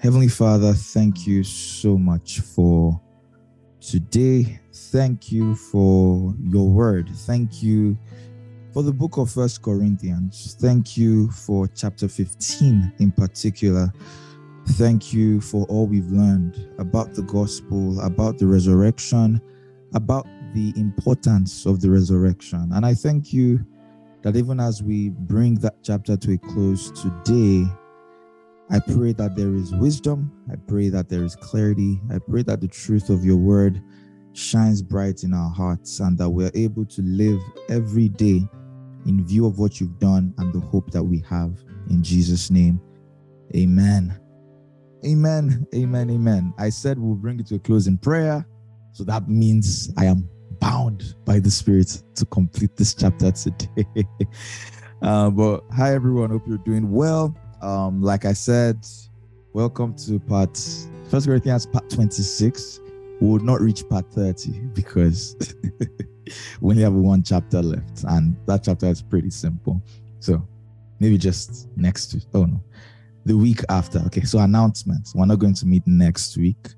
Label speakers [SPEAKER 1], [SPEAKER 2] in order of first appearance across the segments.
[SPEAKER 1] Heavenly Father, thank you so much for today. Thank you for your word. Thank you for the book of First Corinthians. Thank you for chapter 15 in particular. Thank you for all we've learned about the gospel, about the resurrection, about the importance of the resurrection. And I thank you that even as we bring that chapter to a close today, I pray that there is wisdom. I pray that there is clarity. I pray that the truth of your word shines bright in our hearts and that we're able to live every day in view of what you've done and the hope that we have. In Jesus' name, amen. Amen. Amen. Amen. I said we'll bring it to a close in prayer. So that means I am bound by the Spirit to complete this chapter today. uh, but hi, everyone. Hope you're doing well. Um, like I said, welcome to part First Corinthians part 26. We will not reach part 30 because we only have one chapter left, and that chapter is pretty simple. So maybe just next week. Oh no, the week after. Okay, so announcements. We're not going to meet next week.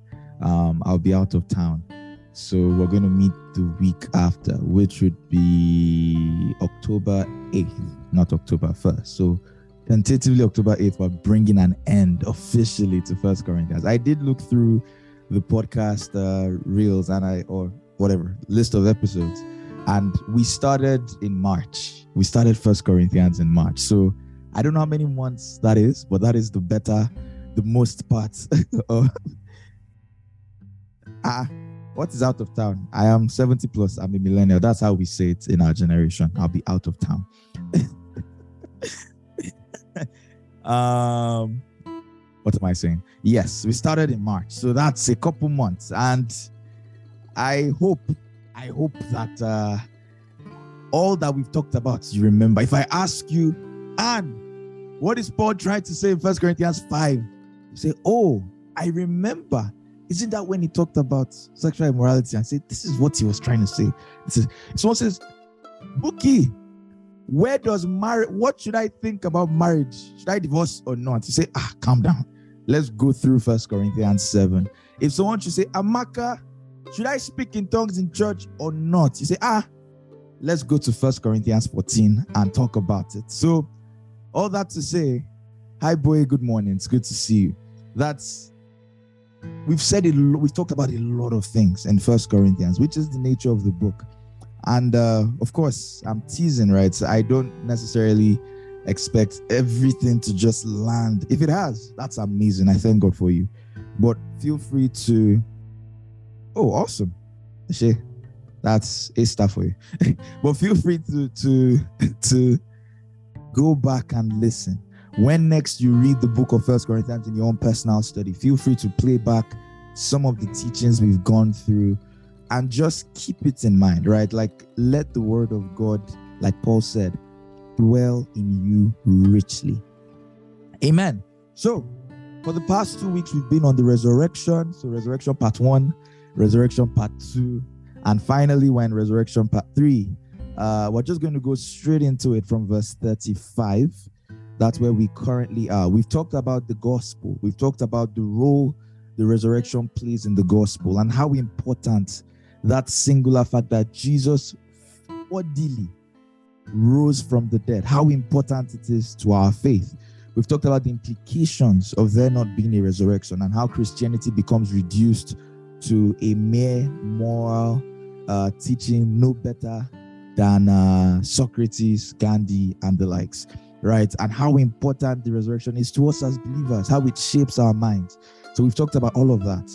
[SPEAKER 1] Um, I'll be out of town. So we're going to meet the week after, which would be October 8th, not October 1st. So tentatively October 8th, we're bringing an end officially to First Corinthians. I did look through the podcast uh, reels and I, or whatever, list of episodes. And we started in March. We started First Corinthians in March. So I don't know how many months that is, but that is the better, the most part of. Ah, what is out of town? I am 70 plus. I'm a millennial. That's how we say it in our generation. I'll be out of town. um, what am I saying? Yes, we started in March. So that's a couple months. And I hope, I hope that uh, all that we've talked about, you remember. If I ask you, Anne, what is Paul trying to say in First Corinthians 5? You say, Oh, I remember isn't that when he talked about sexual immorality and said, This is what he was trying to say? This is someone says, Bookie, where does marriage, what should I think about marriage? Should I divorce or not? You say, Ah, calm down. Let's go through First Corinthians 7. If someone should say, Amaka, should I speak in tongues in church or not? You say, Ah, let's go to First Corinthians 14 and talk about it. So, all that to say, hi, boy, good morning. It's good to see you. That's we've said it we've talked about a lot of things in first corinthians which is the nature of the book and uh, of course i'm teasing right? So i don't necessarily expect everything to just land. If it has that's amazing. I thank god for you. But feel free to oh awesome. She, that's a stuff for you. But feel free to to to go back and listen. When next you read the book of First Corinthians in your own personal study, feel free to play back some of the teachings we've gone through and just keep it in mind, right? Like let the word of God, like Paul said, dwell in you richly. Amen. So, for the past two weeks, we've been on the resurrection. So, resurrection part one, resurrection part two, and finally, when resurrection part three. Uh, we're just going to go straight into it from verse 35 that's where we currently are. We've talked about the gospel, we've talked about the role the resurrection plays in the gospel and how important that singular fact that Jesus bodily rose from the dead, how important it is to our faith. We've talked about the implications of there not being a resurrection and how Christianity becomes reduced to a mere moral uh, teaching, no better than uh, Socrates, Gandhi, and the likes right? And how important the resurrection is to us as believers, how it shapes our minds. So we've talked about all of that.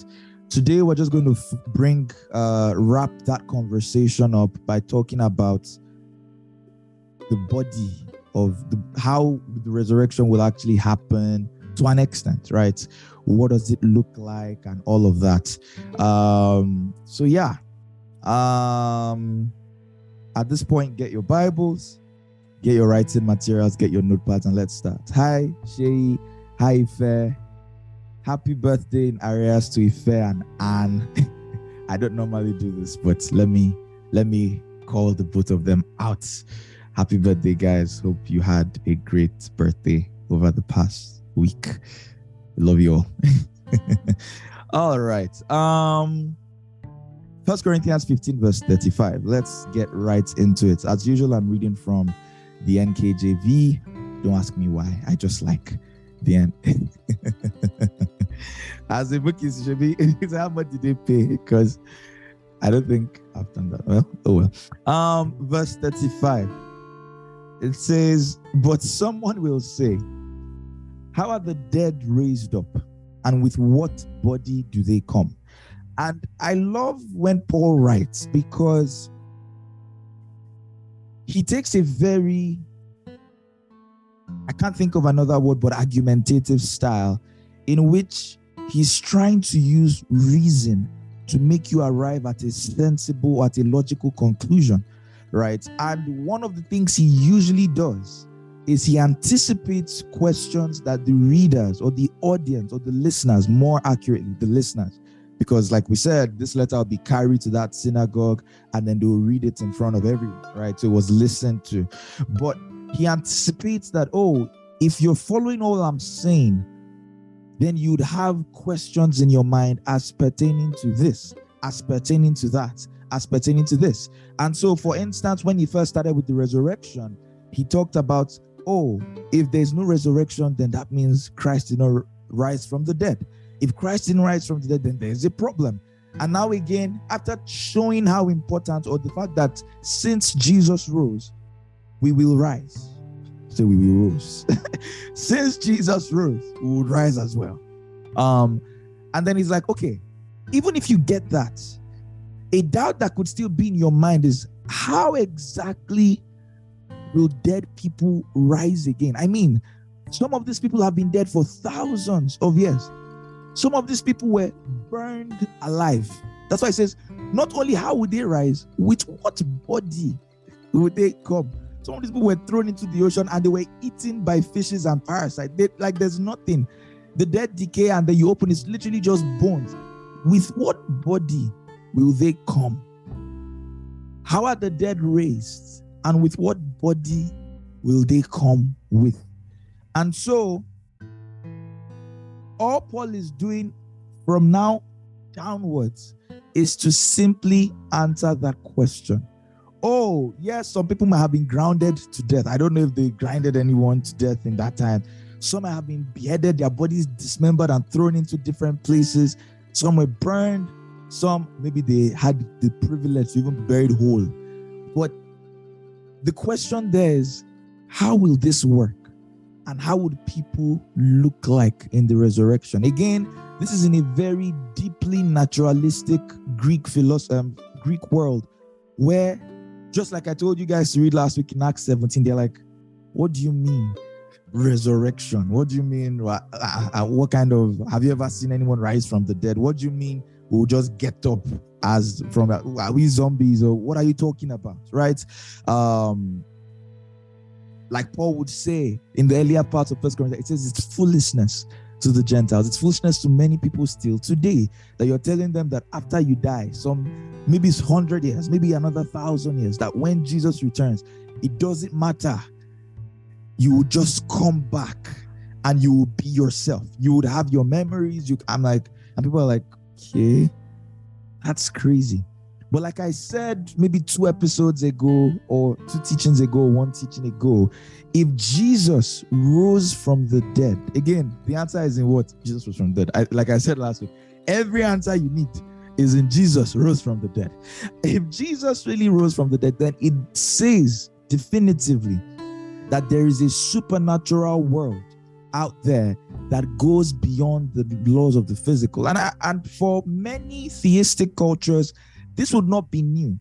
[SPEAKER 1] Today we're just going to f- bring uh wrap that conversation up by talking about the body of the, how the resurrection will actually happen to an extent, right? What does it look like and all of that. Um so yeah. Um at this point get your Bibles get your writing materials, get your notepads, and let's start. Hi, Shay. Hi, Ife. Happy birthday in areas to Ife and Anne. I don't normally do this, but let me let me call the both of them out. Happy birthday, guys. Hope you had a great birthday over the past week. love you all. all right. Um First Corinthians 15, verse 35. Let's get right into it. As usual, I'm reading from the NKJV. Don't ask me why. I just like the end. As the book is should be, how much did they pay? Because I don't think I've done that. Well, oh well. Um, verse 35. It says, But someone will say, How are the dead raised up? And with what body do they come? And I love when Paul writes because he takes a very, I can't think of another word, but argumentative style in which he's trying to use reason to make you arrive at a sensible, at a logical conclusion, right? And one of the things he usually does is he anticipates questions that the readers or the audience or the listeners, more accurately, the listeners, because like we said this letter will be carried to that synagogue and then they'll read it in front of everyone right so it was listened to but he anticipates that oh if you're following all i'm saying then you'd have questions in your mind as pertaining to this as pertaining to that as pertaining to this and so for instance when he first started with the resurrection he talked about oh if there's no resurrection then that means christ did not rise from the dead if Christ didn't rise from the dead, then there's a problem. And now, again, after showing how important or the fact that since Jesus rose, we will rise. So we will rise. since Jesus rose, we will rise as well. Um, and then he's like, okay, even if you get that, a doubt that could still be in your mind is how exactly will dead people rise again? I mean, some of these people have been dead for thousands of years. Some of these people were burned alive. That's why it says, not only how would they rise, with what body would they come? Some of these people were thrown into the ocean and they were eaten by fishes and parasites. They, like there's nothing. The dead decay and then you open it's literally just bones. With what body will they come? How are the dead raised? And with what body will they come with? And so all Paul is doing from now downwards is to simply answer that question. Oh, yes, some people might have been grounded to death. I don't know if they grinded anyone to death in that time. Some have been beheaded, their bodies dismembered and thrown into different places. Some were burned. Some maybe they had the privilege to even be buried whole. But the question there is how will this work? and how would people look like in the resurrection? Again, this is in a very deeply naturalistic Greek philosophy, um, Greek world, where just like I told you guys to read last week in Acts 17, they're like, "What do you mean resurrection? What do you mean? What, kind of? Have you ever seen anyone rise from the dead? What do you mean? We'll just get up as from? Are we zombies or what are you talking about? Right? Um, like Paul would say in the earlier part of First Corinthians, it says it's foolishness to the Gentiles. It's foolishness to many people still today that you're telling them that after you die, some maybe it's hundred years, maybe another thousand years, that when Jesus returns, it doesn't matter. You will just come back and you will be yourself. You would have your memories. You, I'm like, and people are like, okay, that's crazy. But like I said, maybe two episodes ago, or two teachings ago, one teaching ago, if Jesus rose from the dead, again, the answer is in what? Jesus rose from the dead. I, like I said last week, every answer you need is in Jesus rose from the dead. If Jesus really rose from the dead, then it says definitively that there is a supernatural world out there that goes beyond the laws of the physical. And, I, and for many theistic cultures, this would not be new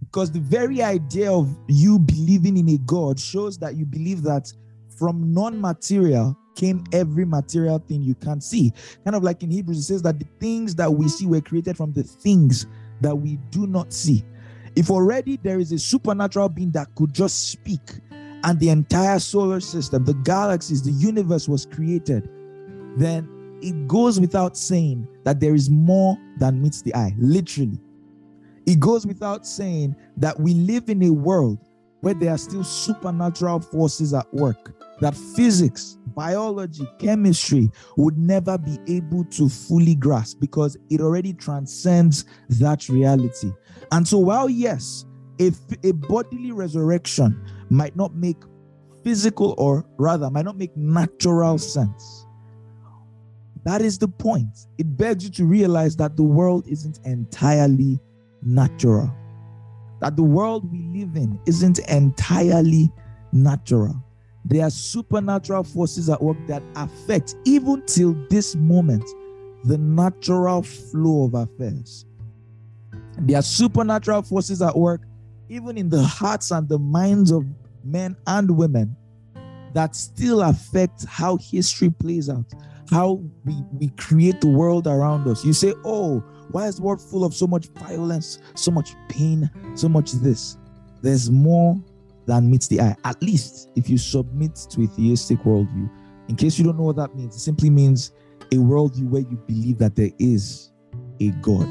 [SPEAKER 1] because the very idea of you believing in a God shows that you believe that from non material came every material thing you can see. Kind of like in Hebrews, it says that the things that we see were created from the things that we do not see. If already there is a supernatural being that could just speak, and the entire solar system, the galaxies, the universe was created, then it goes without saying that there is more than meets the eye, literally. It goes without saying that we live in a world where there are still supernatural forces at work, that physics biology, chemistry would never be able to fully grasp because it already transcends that reality. And so, while yes, if a bodily resurrection might not make physical or rather might not make natural sense, that is the point. It begs you to realize that the world isn't entirely natural, that the world we live in isn't entirely natural. There are supernatural forces at work that affect, even till this moment, the natural flow of affairs. There are supernatural forces at work, even in the hearts and the minds of men and women, that still affect how history plays out, how we, we create the world around us. You say, Oh, why is world full of so much violence, so much pain, so much this? There's more than meets the eye, at least if you submit to a theistic worldview. In case you don't know what that means, it simply means a worldview where you believe that there is a God,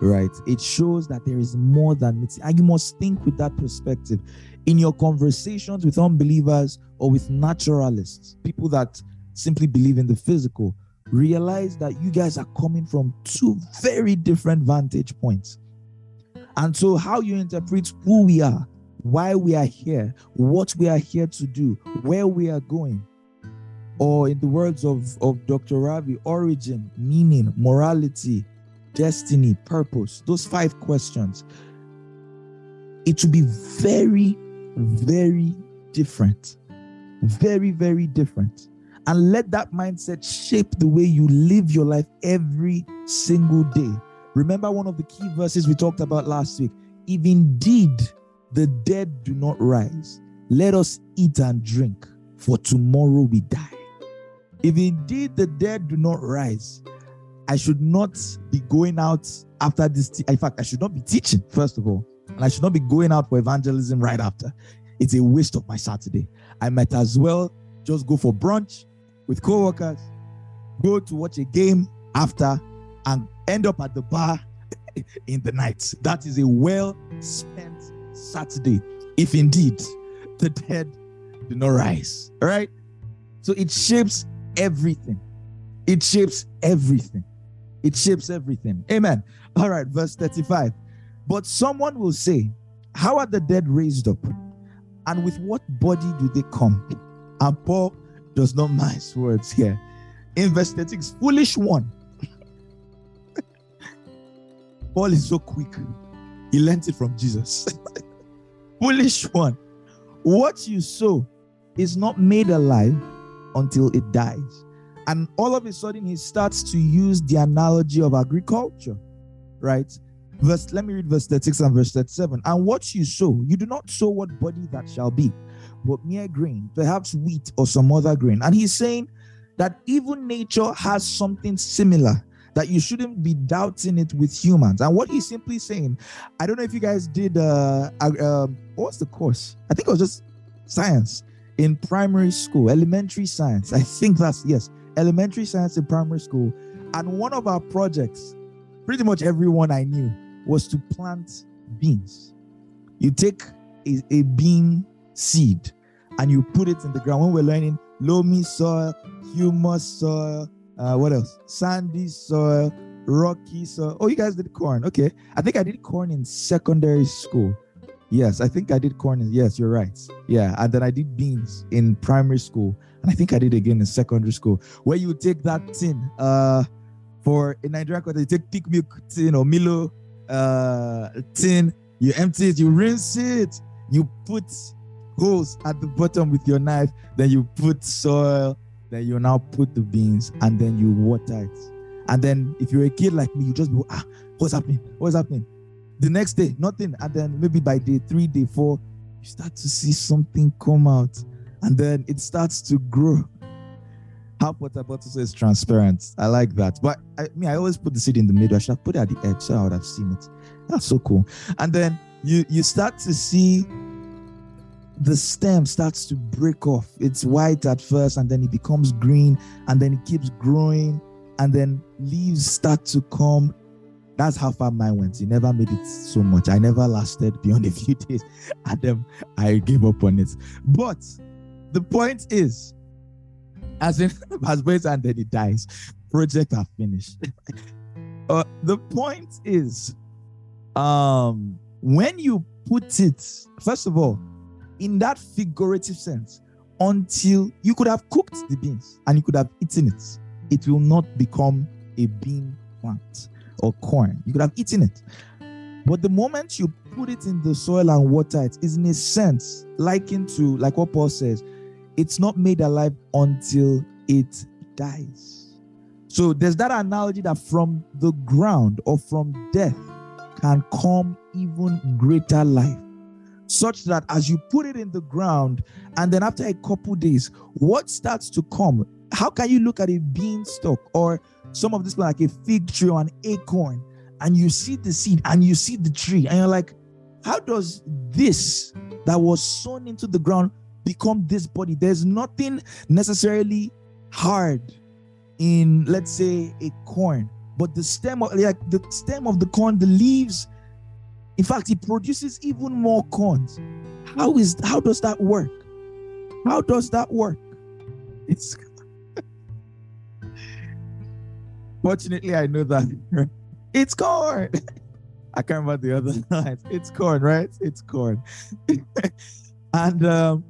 [SPEAKER 1] right? It shows that there is more than meets, and you must think with that perspective in your conversations with unbelievers or with naturalists, people that simply believe in the physical. Realize that you guys are coming from two very different vantage points. And so, how you interpret who we are why we are here, what we are here to do, where we are going. Or, in the words of, of Dr. Ravi, origin, meaning, morality, destiny, purpose, those five questions. It will be very, very different. Very, very different. And let that mindset shape the way you live your life every single day. Remember one of the key verses we talked about last week. If indeed the dead do not rise. Let us eat and drink, for tomorrow we die. If indeed the dead do not rise, I should not be going out after this. Te- in fact, I should not be teaching, first of all, and I should not be going out for evangelism right after. It's a waste of my Saturday. I might as well just go for brunch with co-workers, go to watch a game after, and end up at the bar in the night. That is a well spent Saturday, if indeed the dead do not rise. All right. So it shapes everything. It shapes everything. It shapes everything. Amen. All right. Verse 35. But someone will say, How are the dead raised up? And with what body do they come? And Paul does not mince words here. In verse 36, foolish one. Paul is so quick. He learned it from Jesus. Foolish one. What you sow is not made alive until it dies. And all of a sudden, he starts to use the analogy of agriculture, right? Verse, let me read verse 36 and verse 37. And what you sow, you do not sow what body that shall be, but mere grain, perhaps wheat or some other grain. And he's saying that even nature has something similar that you shouldn't be doubting it with humans. And what he's simply saying, I don't know if you guys did, uh, uh, what's the course? I think it was just science in primary school, elementary science. I think that's, yes, elementary science in primary school. And one of our projects, pretty much everyone I knew, was to plant beans. You take a, a bean seed and you put it in the ground. When we're learning loamy soil, humus soil, uh, what else? Sandy soil, rocky soil. Oh, you guys did corn. Okay. I think I did corn in secondary school. Yes, I think I did corn. In, yes, you're right. Yeah. And then I did beans in primary school. And I think I did again in secondary school, where you take that tin uh, for in Nigerian culture, you take thick milk tin or Milo uh, tin, you empty it, you rinse it, you put holes at the bottom with your knife, then you put soil, then you now put the beans and then you water it. And then if you're a kid like me, you just be, ah, what's happening? What's happening? The next day, nothing. And then maybe by day three, day four, you start to see something come out. And then it starts to grow. How water bottle is transparent. I like that. But I mean I always put the seed in the middle. I should have put it at the edge so I would have seen it. That's so cool. And then you you start to see the stem starts to break off. It's white at first, and then it becomes green, and then it keeps growing, and then leaves start to come. That's how far mine went. It never made it so much. I never lasted beyond a few days, and then I gave up on it. But the point is, As in, as birds and then it dies. Project are finished. uh, the point is, um, when you put it, first of all, in that figurative sense, until you could have cooked the beans and you could have eaten it, it will not become a bean plant or corn. You could have eaten it. But the moment you put it in the soil and water it, is in a sense likened to, like what Paul says, it's not made alive until it dies. So there's that analogy that from the ground or from death can come even greater life. Such that as you put it in the ground, and then after a couple days, what starts to come? How can you look at a beanstalk or some of this like a fig tree or an acorn, and you see the seed and you see the tree, and you're like, how does this that was sown into the ground become this body? There's nothing necessarily hard in, let's say, a corn, but the stem of like the stem of the corn, the leaves, in fact, it produces even more corns. How is how does that work? How does that work? It's Fortunately, I know that it's corn. I can't remember the other lines. It's corn, right? It's corn. and um,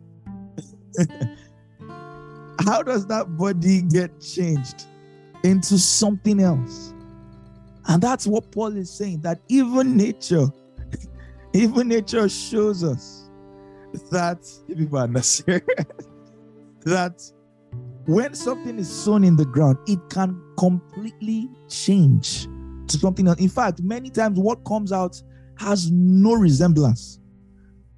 [SPEAKER 1] how does that body get changed into something else? And that's what Paul is saying that even nature, even nature shows us that people are that when something is sown in the ground, it can completely change to something else. In fact, many times what comes out has no resemblance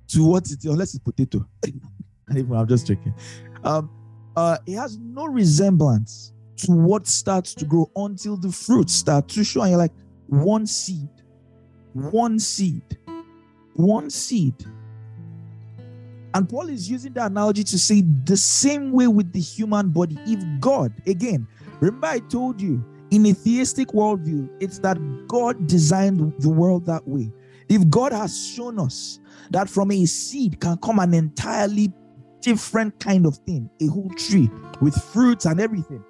[SPEAKER 1] to what it is, unless it's potato. I'm just joking. Um, uh, it has no resemblance to what starts to grow until the fruits start to show. And you're like, one seed, one seed, one seed and Paul is using the analogy to say the same way with the human body. If God, again, remember I told you in a theistic worldview, it's that God designed the world that way. If God has shown us that from a seed can come an entirely different kind of thing, a whole tree with fruits and everything,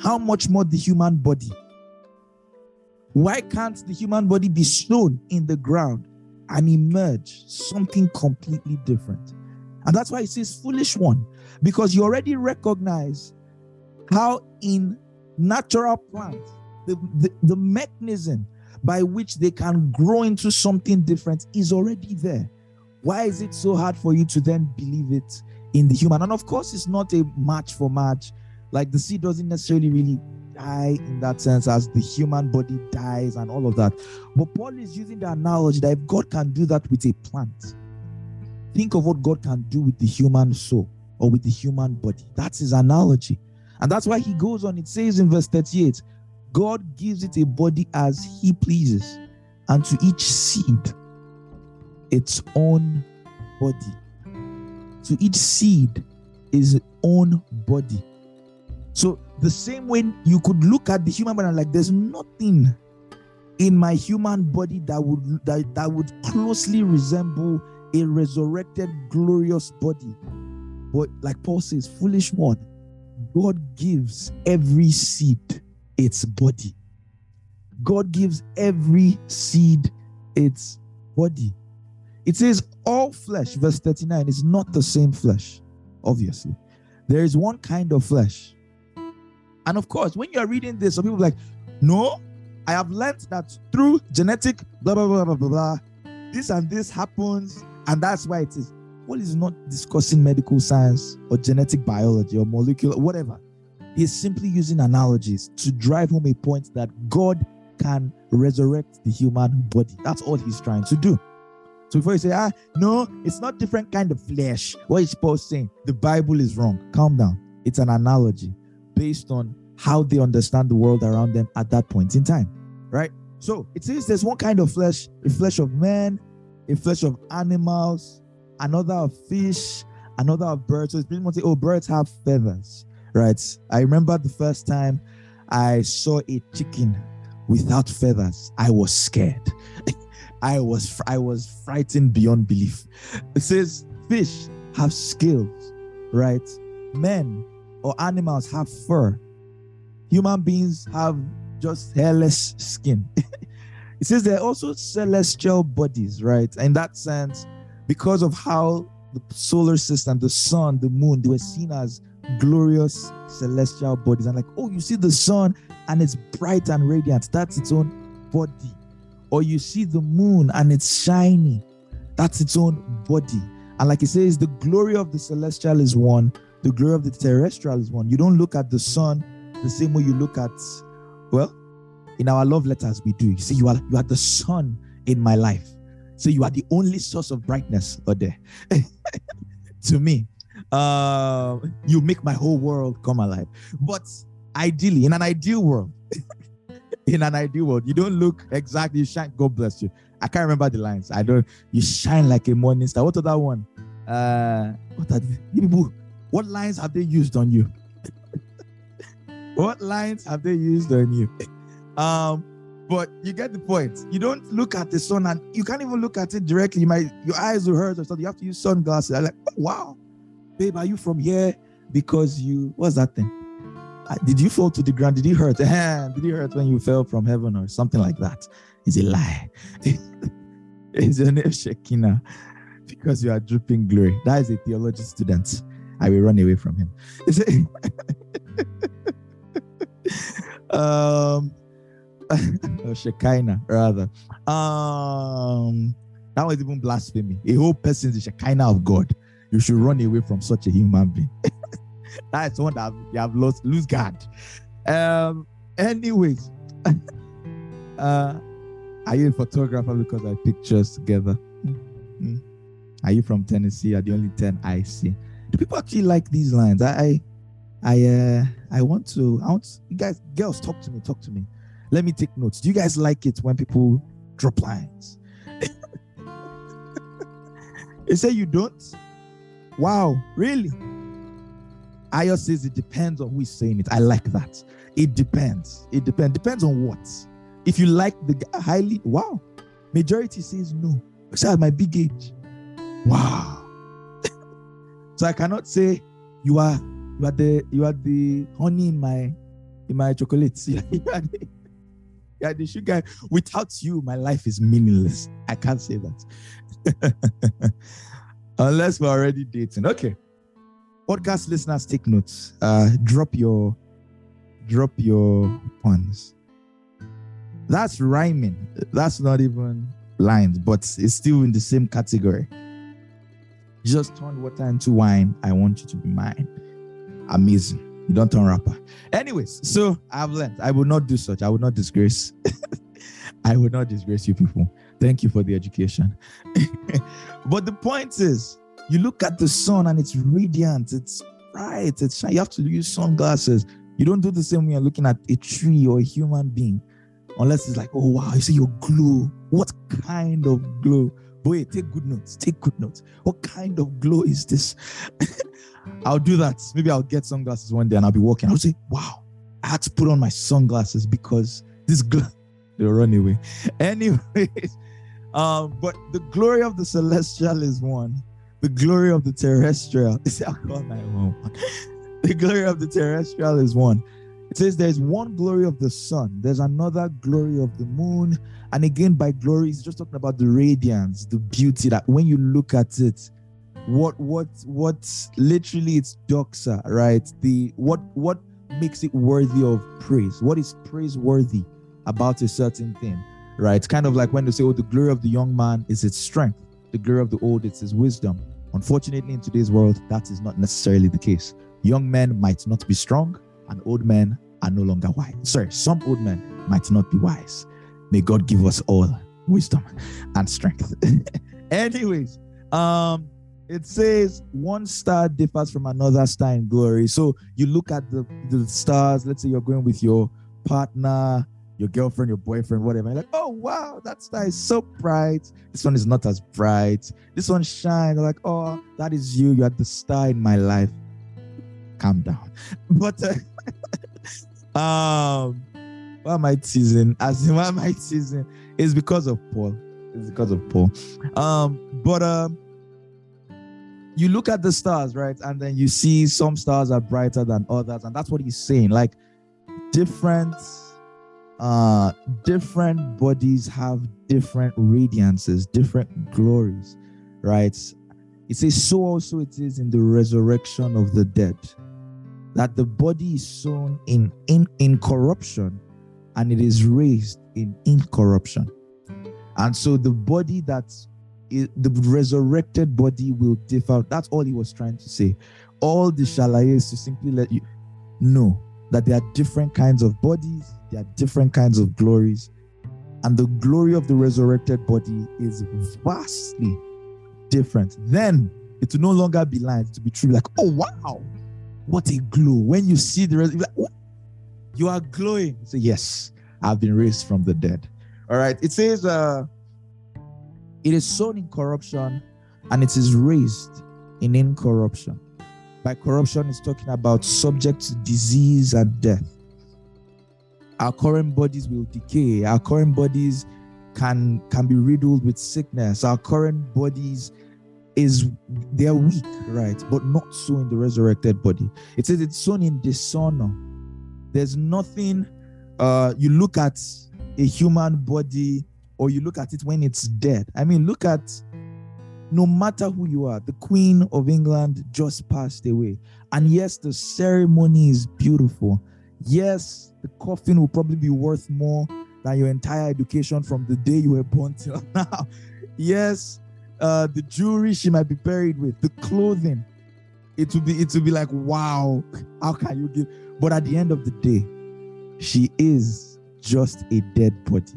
[SPEAKER 1] how much more the human body? Why can't the human body be sown in the ground and emerge something completely different. And that's why it says foolish one, because you already recognize how in natural plants, the, the, the mechanism by which they can grow into something different is already there. Why is it so hard for you to then believe it in the human? And of course, it's not a match for match. Like the seed doesn't necessarily really die in that sense as the human body dies and all of that. But Paul is using the analogy that if God can do that with a plant, think of what God can do with the human soul or with the human body. That's his analogy. And that's why he goes on. It says in verse 38 God gives it a body as he pleases, and to each seed its own body. To each seed is its own body. So the same way you could look at the human body like there's nothing in my human body that would that, that would closely resemble a resurrected glorious body. But like Paul says, foolish one, God gives every seed its body. God gives every seed its body. It says all flesh, verse 39, is not the same flesh, obviously. There is one kind of flesh and of course, when you're reading this, some people like, no, I have learned that through genetic blah blah blah blah blah blah, this and this happens, and that's why it is. Paul is not discussing medical science or genetic biology or molecular, whatever. He's simply using analogies to drive home a point that God can resurrect the human body. That's all he's trying to do. So before you say, ah, no, it's not different kind of flesh. What is Paul saying? The Bible is wrong. Calm down. It's an analogy based on how they understand the world around them at that point in time, right? So it says there's one kind of flesh, a flesh of men, a flesh of animals, another of fish, another of birds. So it's pretty much oh, birds have feathers, right? I remember the first time I saw a chicken without feathers, I was scared. I was I was frightened beyond belief. It says fish have scales, right? Men or animals have fur. Human beings have just hairless skin. it says they're also celestial bodies, right? In that sense, because of how the solar system, the sun, the moon, they were seen as glorious celestial bodies. And like, oh, you see the sun and it's bright and radiant. That's its own body. Or you see the moon and it's shiny. That's its own body. And like it says, the glory of the celestial is one, the glory of the terrestrial is one. You don't look at the sun the same way you look at, well, in our love letters, we do. You see, you are you are the sun in my life. So you are the only source of brightness, out there to me. Uh, you make my whole world come alive. But ideally, in an ideal world, in an ideal world, you don't look exactly, you shine. God bless you. I can't remember the lines. I don't, you shine like a morning star. What other one? Uh, what are they, what lines have they used on you? what lines have they used on you? Um, but you get the point. You don't look at the sun and you can't even look at it directly. Your eyes will hurt or something. You have to use sunglasses. I'm like, oh, wow, babe, are you from here? Because you what's that thing? Uh, did you fall to the ground? Did it hurt? Did it hurt when you fell from heaven or something like that? It's a lie. Is your name Shekinah? Because you are dripping glory. That is a theology student. I will run away from him. um or Shekinah, rather. Um, that was even blasphemy. A whole person is the Shekinah of God. You should run away from such a human being. That's one that you have lost, lose guard. Um, anyways, uh, are you a photographer because I pictures together? Mm-hmm. Are you from Tennessee? Are the only 10 I see? Do people actually like these lines? I I I, uh, I want to I want you guys girls talk to me, talk to me. Let me take notes. Do you guys like it when people drop lines? they say you don't? Wow, really? Ayo says it depends on who is saying it. I like that. It depends. It depends. Depends on what. If you like the highly, wow. Majority says no. Because my big age. Wow. So I cannot say you are you are the you are the honey in my in my chocolates. you are the, yeah, the sugar. Without you, my life is meaningless. I can't say that. Unless we're already dating. Okay. Podcast listeners, take notes. Uh, drop your drop your puns. That's rhyming. That's not even lines, but it's still in the same category. Just turned water into wine. I want you to be mine. Amazing. You don't turn rapper. Anyways, so I've learned I will not do such. I will not disgrace. I will not disgrace you people. Thank you for the education. but the point is, you look at the sun and it's radiant, it's bright, it's shine. You have to use sunglasses. You don't do the same when you're looking at a tree or a human being, unless it's like, oh wow, you see your glow. What kind of glow? Boy, take good notes. Take good notes. What kind of glow is this? I'll do that. Maybe I'll get sunglasses one day and I'll be walking. I'll say, wow, I had to put on my sunglasses because this glow, they'll run away. Anyways, um, but the glory of the celestial is one. The glory of the terrestrial is I'll call my. The glory of the terrestrial is one. It says there's one glory of the sun, there's another glory of the moon. And again, by glory, it's just talking about the radiance, the beauty that when you look at it, what what what literally it's doxa right? The what what makes it worthy of praise? What is praiseworthy about a certain thing right? It's kind of like when they say oh the glory of the young man is its strength the glory of the old is his wisdom. Unfortunately in today's world that is not necessarily the case. Young men might not be strong and old men are no longer wise. Sorry some old men might not be wise may god give us all wisdom and strength anyways um it says one star differs from another star in glory. So you look at the, the stars, let's say you're going with your partner, your girlfriend, your boyfriend, whatever. You're like, oh wow, that star is so bright. This one is not as bright. This one shines. Like, oh, that is you. You are the star in my life. Calm down. But uh, um, why am I teasing? As in, why am I teasing? It's because of Paul. It's because of Paul. Um, but um you look at the stars, right? And then you see some stars are brighter than others. And that's what he's saying. Like different uh different bodies have different radiances, different glories, right? It says, so also it is in the resurrection of the dead, that the body is sown in, in, in corruption and it is raised in incorruption. And so the body that is, the resurrected body will differ. That's all he was trying to say. All the shalaye is to simply let you know that there are different kinds of bodies, there are different kinds of glories, and the glory of the resurrected body is vastly different. Then it will no longer be light to be true. Like, oh wow, what a glow! When you see the like? You are glowing. Say, yes, I've been raised from the dead. All right. It says, uh, it is sown in corruption and it is raised in incorruption. By corruption, it's talking about subject to disease and death. Our current bodies will decay. Our current bodies can can be riddled with sickness. Our current bodies is they're weak, right? But not so in the resurrected body. It says it's sown in dishonor. There's nothing. Uh, you look at a human body or you look at it when it's dead. I mean, look at no matter who you are, the Queen of England just passed away. And yes, the ceremony is beautiful. Yes, the coffin will probably be worth more than your entire education from the day you were born till now. yes, uh, the jewelry she might be buried with, the clothing. It will be it will be like, wow, how can you give? But at the end of the day, she is just a dead body.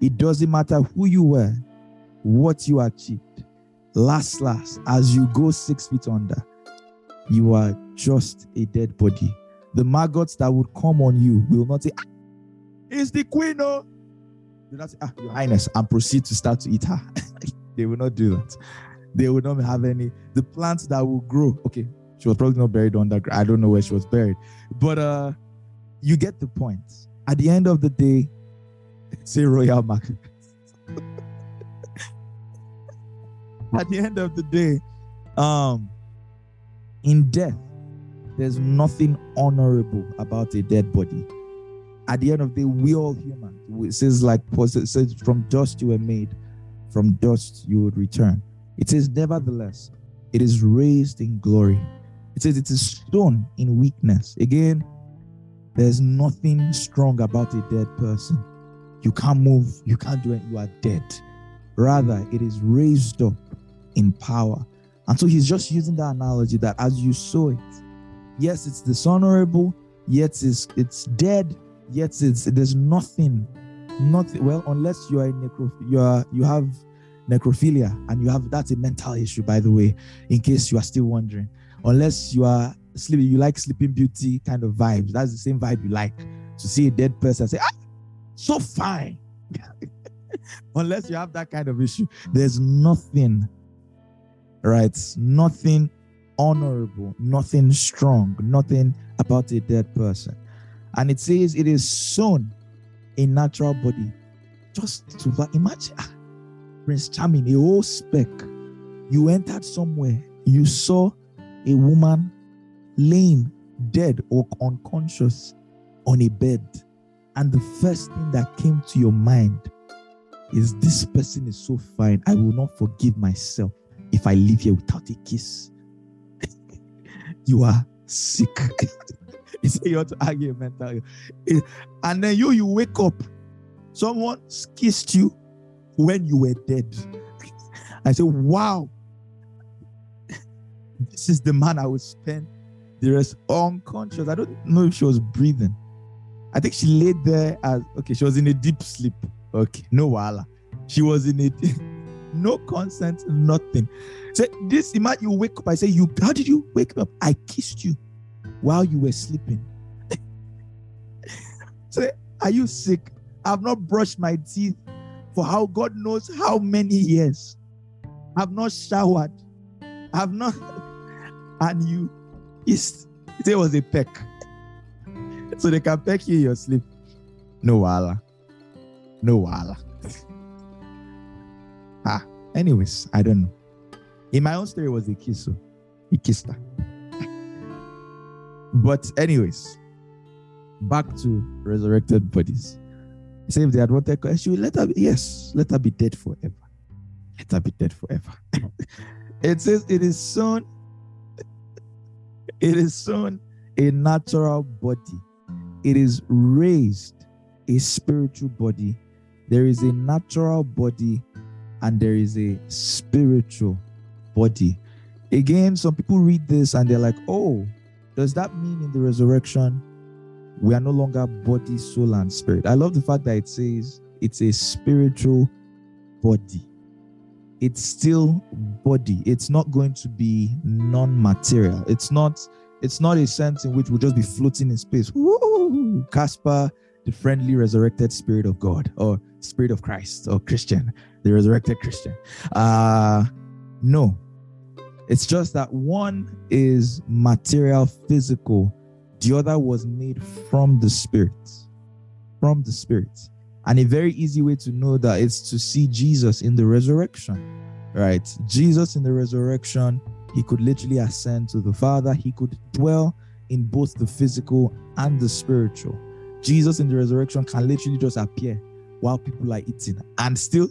[SPEAKER 1] It doesn't matter who you were, what you achieved. Last, last, as you go six feet under, you are just a dead body. The maggots that would come on you will not say, ah, the queen. Oh. Do not say, Ah, Your Highness, and proceed to start to eat her. they will not do that. They would not have any. The plants that will grow. Okay, she was probably not buried underground. I don't know where she was buried, but uh, you get the point. At the end of the day, Say Royal Market. At the end of the day, um, in death, there's nothing honorable about a dead body. At the end of the day, we all human. It says like says, from dust you were made, from dust you would return. It says, nevertheless, it is raised in glory. It says it is sown in weakness. Again, there's nothing strong about a dead person. You can't move, you can't do it, you are dead. Rather, it is raised up in power. And so he's just using that analogy that as you saw it, yes, it's dishonorable, yet it's it's dead, yet it's there's nothing, nothing. Well, unless you are in necro, you are you have necrophilia, and you have that's a mental issue, by the way, in case you are still wondering. Unless you are sleeping, you like sleeping beauty kind of vibes. That's the same vibe you like to see a dead person say, ah, so fine. Unless you have that kind of issue, there's nothing, right? Nothing honorable, nothing strong, nothing about a dead person. And it says it is sown a natural body. Just to imagine ah, Prince Charming, a whole speck. You entered somewhere, you saw a woman laying dead or unconscious on a bed and the first thing that came to your mind is this person is so fine. I will not forgive myself if I leave here without a kiss. you are sick. you say you want to argue mental. Eh, and then you you wake up. Someone kissed you when you were dead. I said, wow. This is the man I would spend the rest unconscious. I don't know if she was breathing. I think she laid there as okay, she was in a deep sleep. Okay, no wala. She was in it, no consent, nothing. So this imagine you wake up. I say, You how did you wake up? I kissed you while you were sleeping. say, Are you sick? I've not brushed my teeth for how God knows how many years. I've not showered. I've not and you is it was a peck so they can peck you in your sleep. No wala. No wala. ah, anyways, I don't know. In my own story, it was a kiss. So he kissed her. but, anyways, back to resurrected bodies. Say if they had wanted, she will let her be, yes, let her be dead forever. Let her be dead forever. it says it is sown, it is sown a natural body. It is raised a spiritual body. There is a natural body and there is a spiritual body. Again, some people read this and they're like, oh, does that mean in the resurrection we are no longer body, soul, and spirit? I love the fact that it says it's a spiritual body. It's still body. It's not going to be non-material. It's not, it's not a sense in which we'll just be floating in space. Woo! Casper, the friendly resurrected spirit of God, or spirit of Christ, or Christian, the resurrected Christian. Uh no, it's just that one is material, physical, the other was made from the Spirit. From the Spirit. And a very easy way to know that is to see Jesus in the resurrection, right? Jesus in the resurrection, he could literally ascend to the Father, he could dwell in both the physical and the spiritual. Jesus in the resurrection can literally just appear while people are eating and still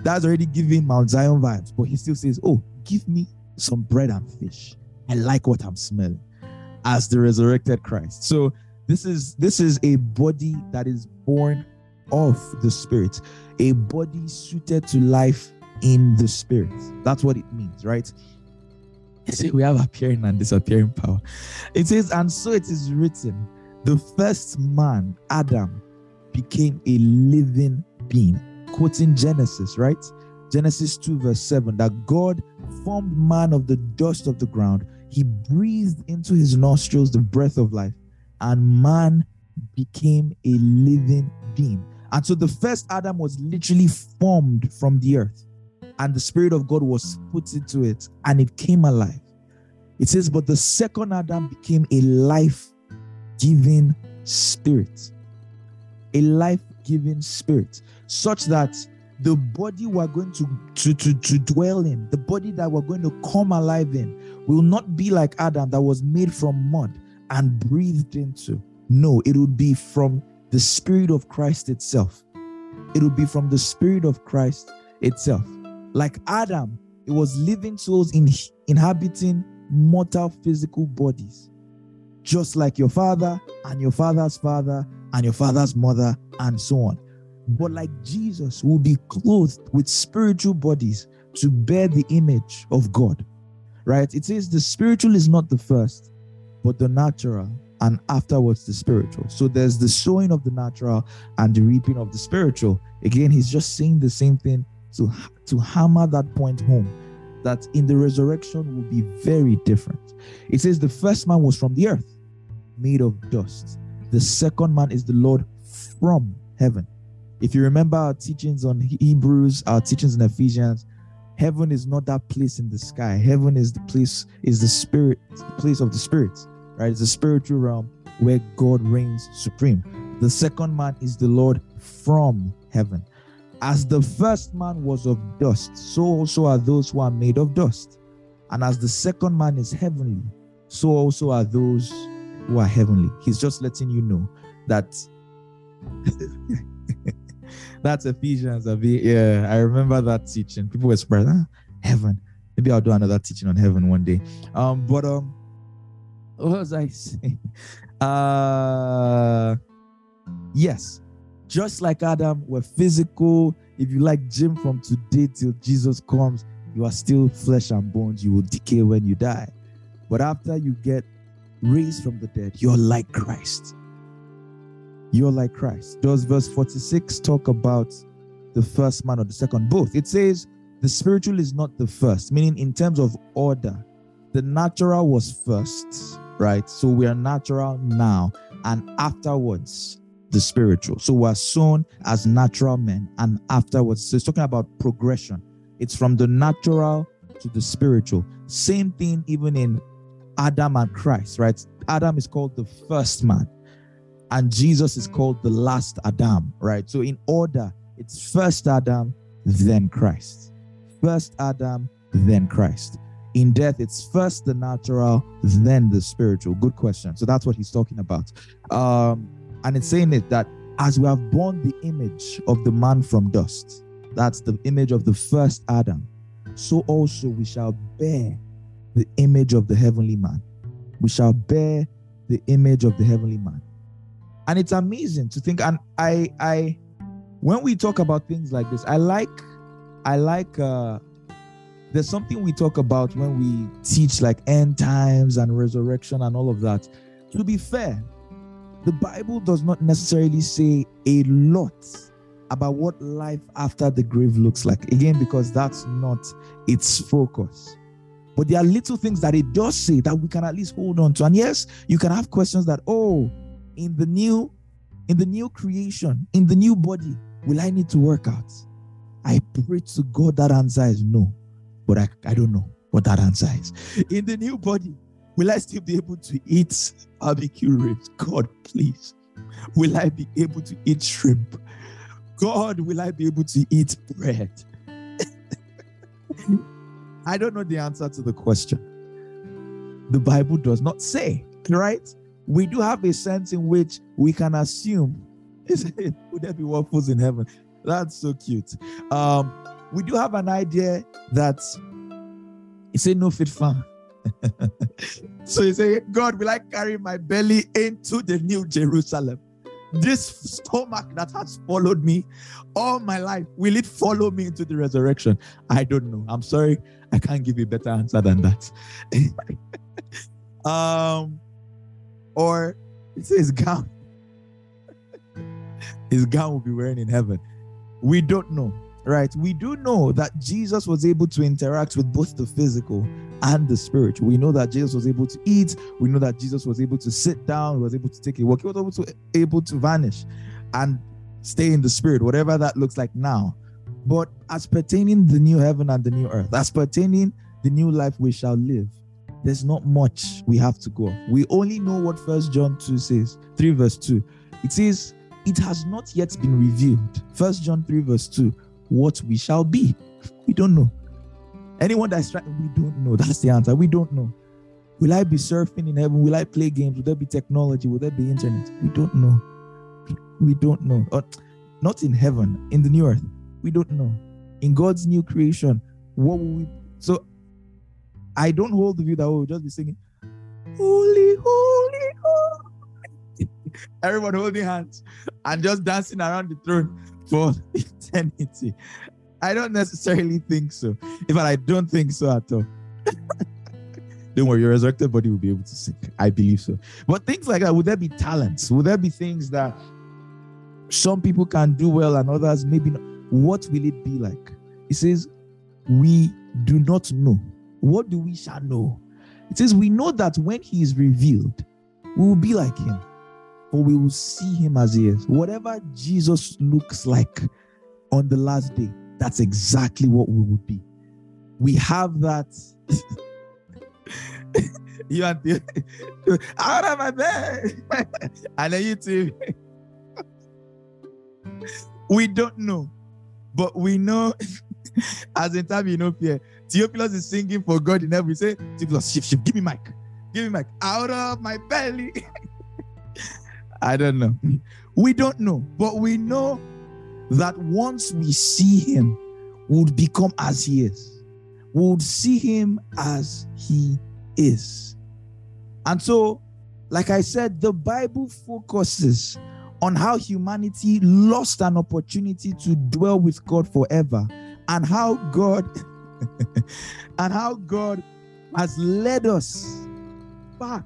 [SPEAKER 1] that's already giving Mount Zion vibes, but he still says, Oh, give me some bread and fish. I like what I'm smelling as the resurrected Christ. So this is this is a body that is born of the spirit, a body suited to life in the spirit. That's what it means, right? See, we have appearing and disappearing power. It says, and so it is written, the first man, Adam, became a living being. Quoting Genesis, right? Genesis 2, verse 7, that God formed man of the dust of the ground. He breathed into his nostrils the breath of life, and man became a living being. And so the first Adam was literally formed from the earth, and the Spirit of God was put into it, and it came alive. It says, But the second Adam became a life giving spirit. A life giving spirit, such that the body we're going to, to, to, to dwell in, the body that we're going to come alive in, will not be like Adam that was made from mud and breathed into. No, it would be from the Spirit of Christ itself. It would be from the Spirit of Christ itself. Like Adam, it was living souls in, inhabiting mortal physical bodies, just like your father and your father's father and your father's mother, and so on but like Jesus, will be clothed with spiritual bodies to bear the image of God. Right? It says the spiritual is not the first, but the natural, and afterwards the spiritual. So there's the sowing of the natural and the reaping of the spiritual. Again, he's just saying the same thing to, to hammer that point home that in the resurrection will be very different. It says the first man was from the earth, made of dust. The second man is the Lord from heaven. If you remember our teachings on Hebrews, our teachings in Ephesians, heaven is not that place in the sky. Heaven is the place, is the spirit, the place of the spirits, right? It's the spiritual realm where God reigns supreme. The second man is the Lord from heaven. As the first man was of dust, so also are those who are made of dust. And as the second man is heavenly, so also are those who are heavenly. He's just letting you know that That's Ephesians. Yeah, I remember that teaching. People were surprised. Ah, heaven. Maybe I'll do another teaching on heaven one day. Um, but um, what was I saying? Uh, yes, just like Adam, we're physical. If you like Jim from today till Jesus comes, you are still flesh and bones. You will decay when you die. But after you get raised from the dead, you're like Christ you're like Christ. Does verse 46 talk about the first man or the second? Both. It says the spiritual is not the first, meaning in terms of order, the natural was first, right? So we are natural now, and afterwards, the spiritual. So we're sown as natural men, and afterwards, so it's talking about progression. It's from the natural to the spiritual. Same thing, even in Adam and Christ, right? Adam is called the first man and Jesus is called the last Adam, right? So, in order, it's first Adam, then Christ. First Adam, then Christ. In death, it's first the natural, then the spiritual. Good question. So that's what he's talking about. Um, and it's saying it that as we have borne the image of the man from dust, that's the image of the first Adam, so also we shall bear the image of the heavenly man. We shall bear the image of the heavenly man. And it's amazing to think. And I, I, when we talk about things like this, I like, I like, uh, there's something we talk about when we teach like end times and resurrection and all of that. To be fair, the Bible does not necessarily say a lot about what life after the grave looks like. Again, because that's not its focus. But there are little things that it does say that we can at least hold on to. And yes, you can have questions that, oh, in the new, in the new creation, in the new body, will I need to work out? I pray to God that answer is no. But I, I don't know what that answer is. In the new body, will I still be able to eat barbecue ribs? God, please. Will I be able to eat shrimp? God, will I be able to eat bread? I don't know the answer to the question. The Bible does not say, right? We do have a sense in which we can assume, would there be waffles in heaven? That's so cute. Um, we do have an idea that it's a no fit farm. so you say, God, will I carry my belly into the new Jerusalem? this stomach that has followed me all my life, will it follow me into the resurrection? I don't know. I'm sorry. I can't give you a better answer than that. um, or it says gown. His gown will be wearing in heaven. We don't know right? We do know that Jesus was able to interact with both the physical and the spiritual. We know that Jesus was able to eat. We know that Jesus was able to sit down. He was able to take a walk. He was able to, able to vanish and stay in the spirit, whatever that looks like now. But as pertaining the new heaven and the new earth, as pertaining the new life we shall live, there's not much we have to go. We only know what First John 2 says, 3 verse 2. It says, It has not yet been revealed. First John 3 verse 2 what we shall be. We don't know. Anyone that's trying, we don't know. That's the answer. We don't know. Will I be surfing in heaven? Will I play games? Will there be technology? Will there be internet? We don't know. We don't know. Uh, not in heaven, in the new earth. We don't know. In God's new creation, what will we? So I don't hold the view that we'll just be singing, Holy, Holy, Holy. Everyone holding hands and just dancing around the throne for eternity. I don't necessarily think so. In fact, I don't think so at all. don't worry, your resurrected body will be able to sing. I believe so. But things like that, would there be talents? Would there be things that some people can do well and others maybe not? What will it be like? It says, We do not know. What do we shall know? It says, We know that when he is revealed, we will be like him for we will see him as he is. Whatever Jesus looks like on the last day, that's exactly what we would be. We have that. you and the out of my bed, and then you too. we don't know, but we know. As in time, you know, fear. Theophilus is singing for God in heaven. We say, Theophilus, shift, shift, give me mic, give me mic. Out of my belly. I don't know. We don't know, but we know that once we see him, we would become as he is. We would see him as he is. And so, like I said, the Bible focuses on how humanity lost an opportunity to dwell with God forever and how God and how God has led us back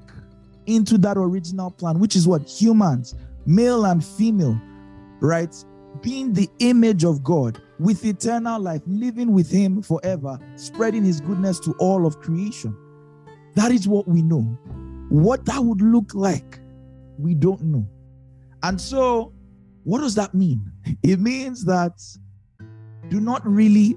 [SPEAKER 1] into that original plan, which is what humans, male and female, right? Being the image of God with eternal life, living with Him forever, spreading His goodness to all of creation. That is what we know. What that would look like, we don't know. And so, what does that mean? It means that do not really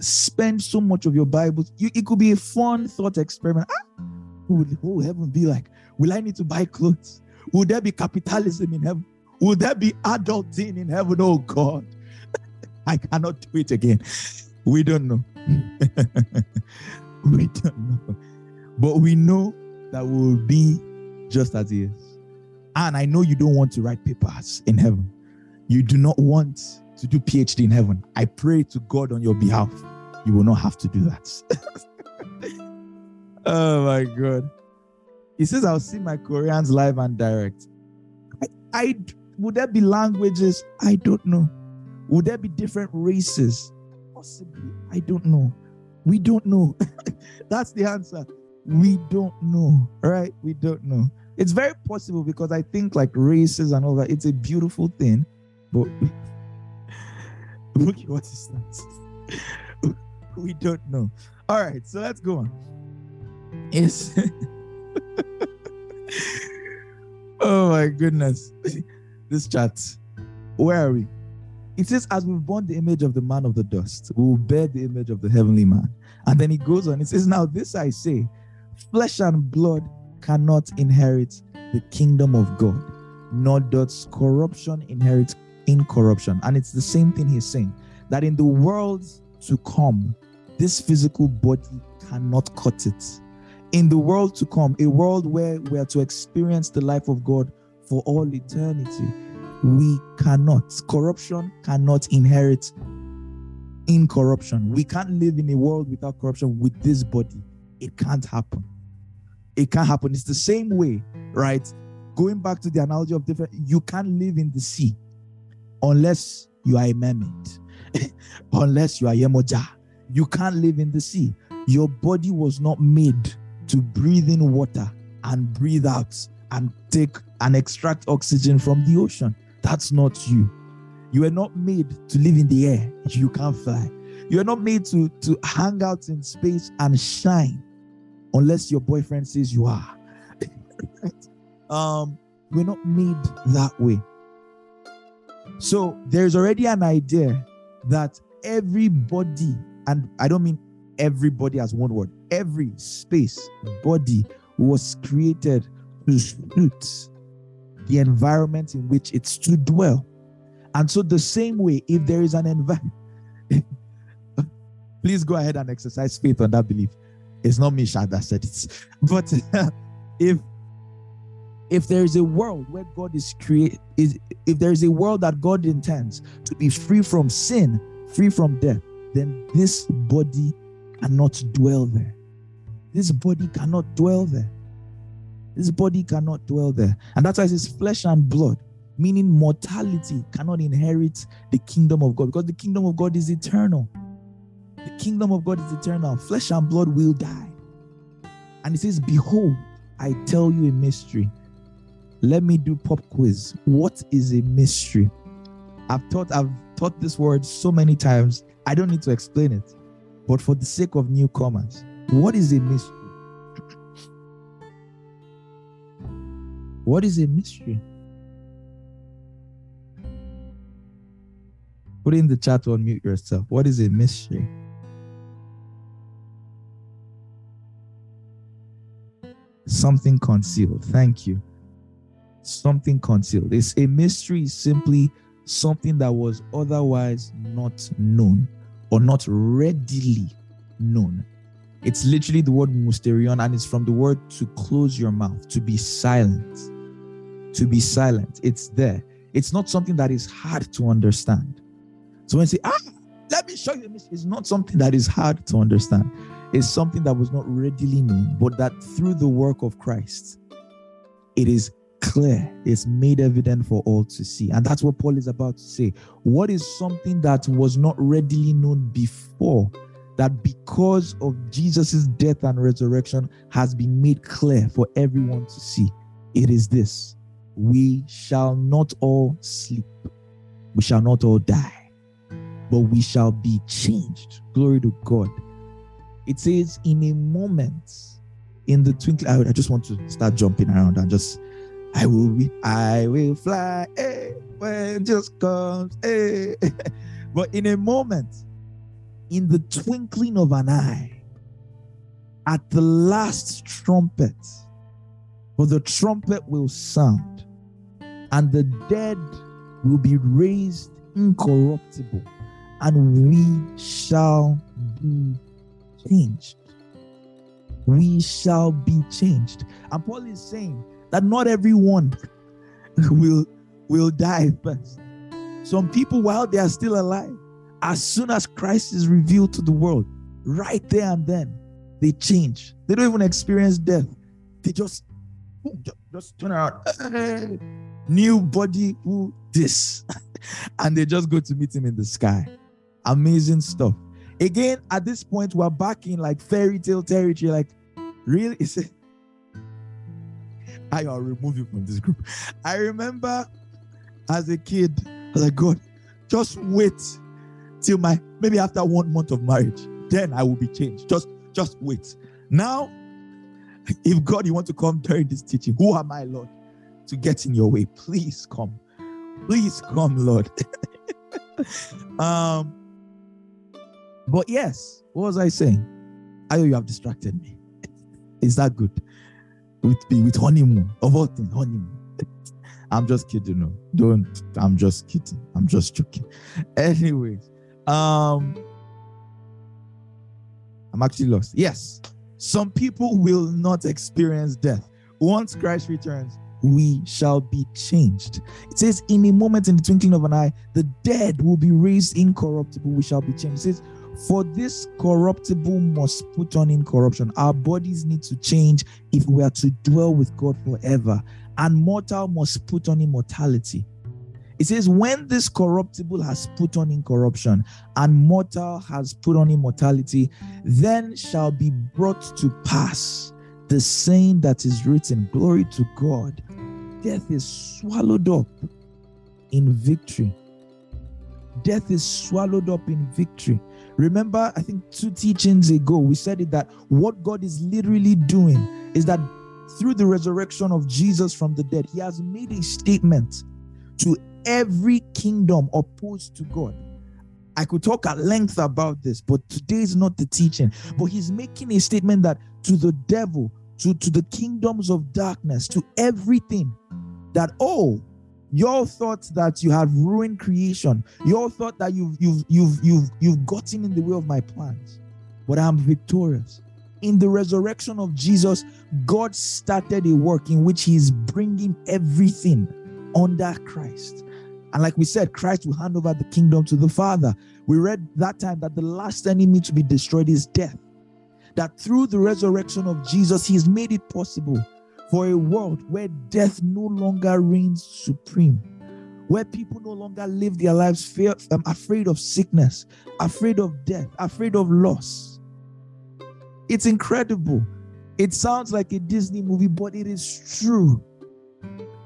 [SPEAKER 1] spend so much of your Bible. You, it could be a fun thought experiment. Ah, who will, heaven be like? Will I need to buy clothes? Will there be capitalism in heaven? Will there be adulting in heaven? Oh God, I cannot do it again. We don't know. we don't know. But we know that will be just as He is. And I know you don't want to write papers in heaven. You do not want to do PhD in heaven. I pray to God on your behalf. You will not have to do that. oh my God. He says, I'll see my Koreans live and direct. I, I would there be languages? I don't know. Would there be different races? Possibly. I don't know. We don't know. That's the answer. We don't know. Right? We don't know. It's very possible because I think like races and all that, it's a beautiful thing. But what is that? we don't know. All right, so let's go on. Yes. oh my goodness. this chat. Where are we? It says, As we've borne the image of the man of the dust, we will bear the image of the heavenly man. And then he goes on, it says, Now this I say, flesh and blood cannot inherit the kingdom of God, nor does corruption inherit incorruption. And it's the same thing he's saying that in the world to come, this physical body cannot cut it. In the world to come, a world where we are to experience the life of God for all eternity, we cannot, corruption cannot inherit incorruption. We can't live in a world without corruption with this body. It can't happen. It can't happen. It's the same way, right? Going back to the analogy of different, you can't live in the sea unless you are a mermaid, unless you are Yemoja. You can't live in the sea. Your body was not made to breathe in water and breathe out and take and extract oxygen from the ocean. That's not you. You are not made to live in the air. You can't fly. You are not made to, to hang out in space and shine unless your boyfriend says you are. um, we're not made that way. So there's already an idea that everybody, and I don't mean everybody as one word, every space, body was created to suit the environment in which it's to dwell. And so, the same way, if there is an environment, please go ahead and exercise faith on that belief. It's not me, Shad, that said it. But if if there is a world where God is create is if there is a world that God intends to be free from sin, free from death, then this body cannot dwell there. This body cannot dwell there. This body cannot dwell there. And that's why it says flesh and blood, meaning mortality cannot inherit the kingdom of God because the kingdom of God is eternal. The kingdom of God is eternal. Flesh and blood will die. And it says, Behold, I tell you a mystery. Let me do pop quiz. What is a mystery? I've taught I've taught this word so many times. I don't need to explain it. But for the sake of newcomers, what is a mystery? What is a mystery? Put in the chat to unmute yourself. What is a mystery? Something concealed. Thank you something concealed. It's a mystery, simply something that was otherwise not known or not readily known. It's literally the word mysterion, and it's from the word to close your mouth, to be silent. To be silent. It's there. It's not something that is hard to understand. So when you say, ah, let me show you, it's not something that is hard to understand. It's something that was not readily known, but that through the work of Christ, it is clear, it's made evident for all to see. And that's what Paul is about to say. What is something that was not readily known before? That because of Jesus' death and resurrection has been made clear for everyone to see. It is this we shall not all sleep, we shall not all die, but we shall be changed. Glory to God. It says, in a moment, in the twinkling, I, just want to start jumping around and just I will be, I will fly, hey, when just comes, hey. Eh. but in a moment, in the twinkling of an eye, at the last trumpet, for the trumpet will sound, and the dead will be raised incorruptible, and we shall be changed. We shall be changed. And Paul is saying that not everyone will, will die first. Some people, while they are still alive, as soon as Christ is revealed to the world, right there and then, they change. They don't even experience death. They just, just, turn around. New body, who this? and they just go to meet him in the sky. Amazing stuff. Again, at this point, we're back in like fairy tale territory. Like, really? Is it? I will remove you from this group. I remember as a kid, I was like, God, just wait till my maybe after one month of marriage, then I will be changed. Just just wait. Now, if God, you want to come during this teaching, who am I, Lord, to get in your way? Please come. Please come, Lord. um, but yes, what was I saying? I know you have distracted me. Is that good? With be with honeymoon, of all things, honeymoon. I'm just kidding. No, don't. I'm just kidding. I'm just joking. Anyways, um, I'm actually lost. Yes, some people will not experience death. Once Christ returns, we shall be changed. It says, In a moment, in the twinkling of an eye, the dead will be raised incorruptible, we shall be changed. It says, For this corruptible must put on incorruption. Our bodies need to change if we are to dwell with God forever. And mortal must put on immortality. It says, When this corruptible has put on incorruption and mortal has put on immortality, then shall be brought to pass the saying that is written Glory to God. Death is swallowed up in victory. Death is swallowed up in victory. Remember, I think two teachings ago, we said it that what God is literally doing is that through the resurrection of Jesus from the dead, He has made a statement to every kingdom opposed to God. I could talk at length about this, but today is not the teaching. But he's making a statement that to the devil, to, to the kingdoms of darkness, to everything, that oh, y'all thought that you have ruined creation. Y'all thought that you've you've you've you've you've gotten in the way of my plans. But I'm victorious. In the resurrection of Jesus, God started a work in which He is bringing everything under Christ. And like we said, Christ will hand over the kingdom to the Father. We read that time that the last enemy to be destroyed is death. That through the resurrection of Jesus, He has made it possible for a world where death no longer reigns supreme, where people no longer live their lives fear, um, afraid of sickness, afraid of death, afraid of loss. It's incredible. It sounds like a Disney movie, but it is true.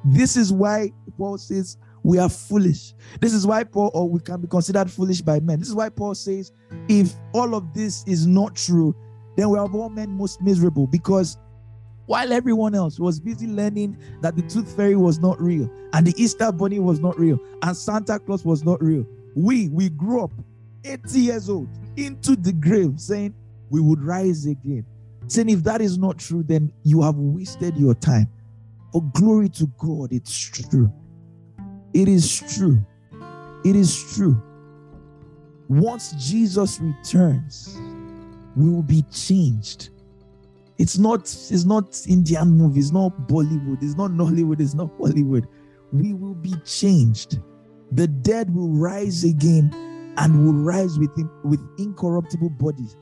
[SPEAKER 1] This is why Paul says, we are foolish. This is why Paul, or we can be considered foolish by men. This is why Paul says, if all of this is not true, then we are all men most miserable because while everyone else was busy learning that the tooth fairy was not real and the Easter bunny was not real and Santa Claus was not real, we we grew up 80 years old into the grave saying we would rise again. Saying if that is not true, then you have wasted your time. But glory to God, it's true. It is true. It is true. Once Jesus returns, we will be changed. It's not, it's not Indian movie, it's not Bollywood, it's not Nollywood, it's not Hollywood. We will be changed. The dead will rise again and will rise with him with incorruptible bodies.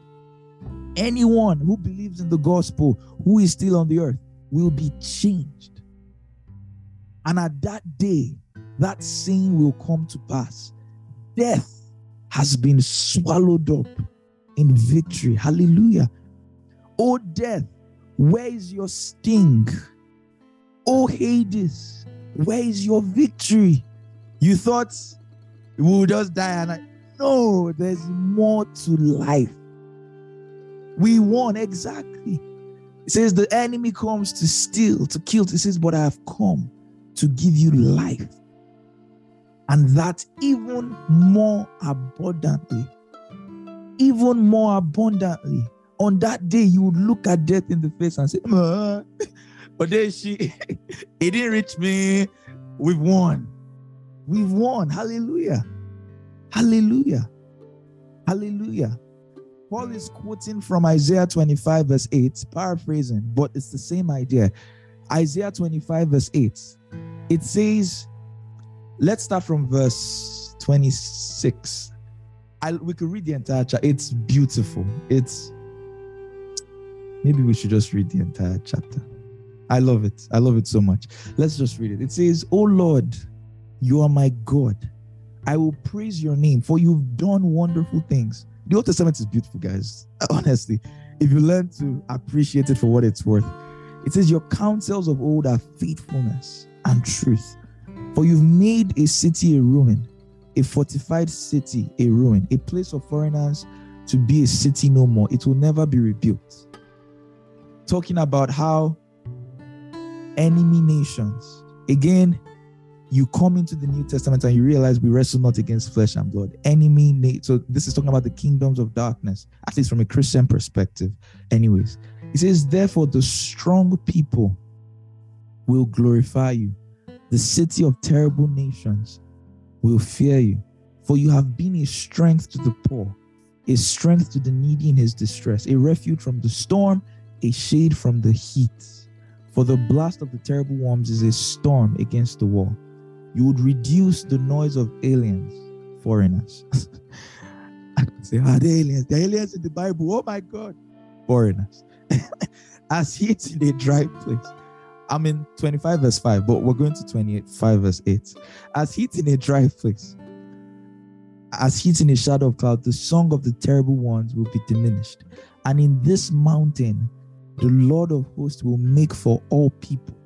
[SPEAKER 1] Anyone who believes in the gospel, who is still on the earth, will be changed. And at that day, that saying will come to pass. Death has been swallowed up in victory. Hallelujah. Oh, death, where is your sting? Oh, Hades, where is your victory? You thought we would just die and I, no, there's more to life. We won exactly. It says the enemy comes to steal, to kill. It says, but I have come to give you life and that even more abundantly. Even more abundantly. On that day, you would look at death in the face and say, but then she, it didn't reach me. We've won. We've won. Hallelujah. Hallelujah. Hallelujah. Paul is quoting from Isaiah 25, verse 8, paraphrasing, but it's the same idea. Isaiah 25, verse 8. It says, let's start from verse 26. I, we could read the entire chapter. It's beautiful. It's maybe we should just read the entire chapter. I love it. I love it so much. Let's just read it. It says, Oh Lord, you are my God. I will praise your name, for you've done wonderful things. The Old Testament is beautiful, guys. Honestly, if you learn to appreciate it for what it's worth, it says, Your counsels of old are faithfulness and truth. For you've made a city a ruin, a fortified city a ruin, a place of foreigners to be a city no more. It will never be rebuilt. Talking about how enemy nations, again, you come into the New Testament and you realize we wrestle not against flesh and blood. Enemy, na- so this is talking about the kingdoms of darkness, at least from a Christian perspective. Anyways, he says, therefore, the strong people will glorify you. The city of terrible nations will fear you, for you have been a strength to the poor, a strength to the needy in his distress, a refuge from the storm, a shade from the heat. For the blast of the terrible worms is a storm against the wall you would reduce the noise of aliens, foreigners. I could say, ah, the aliens, the aliens in the Bible. Oh my God, foreigners. As heat in a dry place. I'm in 25 verse 5, but we're going to 25 verse 8. As heat in a dry place, as heat in a shadow of cloud, the song of the terrible ones will be diminished. And in this mountain, the Lord of hosts will make for all people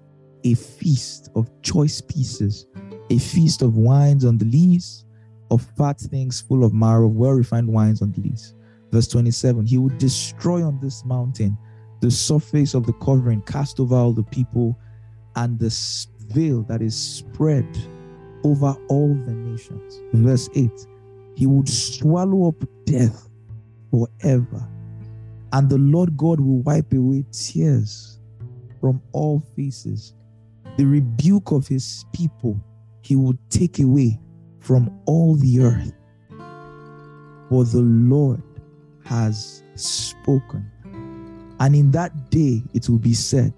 [SPEAKER 1] a feast of choice pieces a feast of wines on the lees, of fat things full of marrow, well refined wines on the lees. Verse 27 He will destroy on this mountain the surface of the covering cast over all the people, and the veil that is spread over all the nations. Verse 8 He would swallow up death forever, and the Lord God will wipe away tears from all faces. The rebuke of his people he will take away from all the earth. For the Lord has spoken. And in that day it will be said,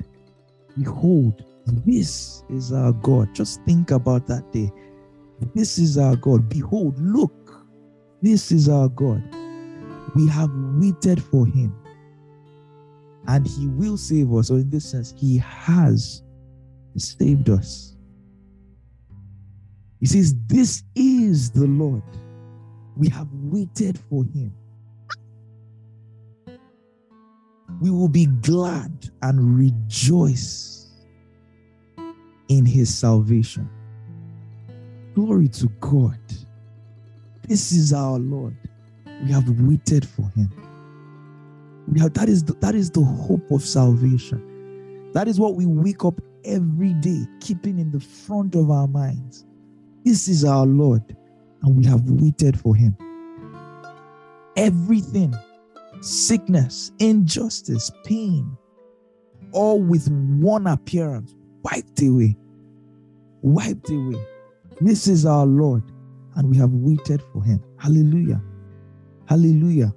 [SPEAKER 1] Behold, this is our God. Just think about that day. This is our God. Behold, look, this is our God. We have waited for him. And he will save us. So, in this sense, he has saved us. He says, This is the Lord. We have waited for him. We will be glad and rejoice in his salvation. Glory to God. This is our Lord. We have waited for him. We have that is the, that is the hope of salvation. That is what we wake up every day keeping in the front of our minds. This is our Lord, and we have waited for him. Everything sickness, injustice, pain, all with one appearance, wiped away. Wiped away. This is our Lord, and we have waited for him. Hallelujah. Hallelujah.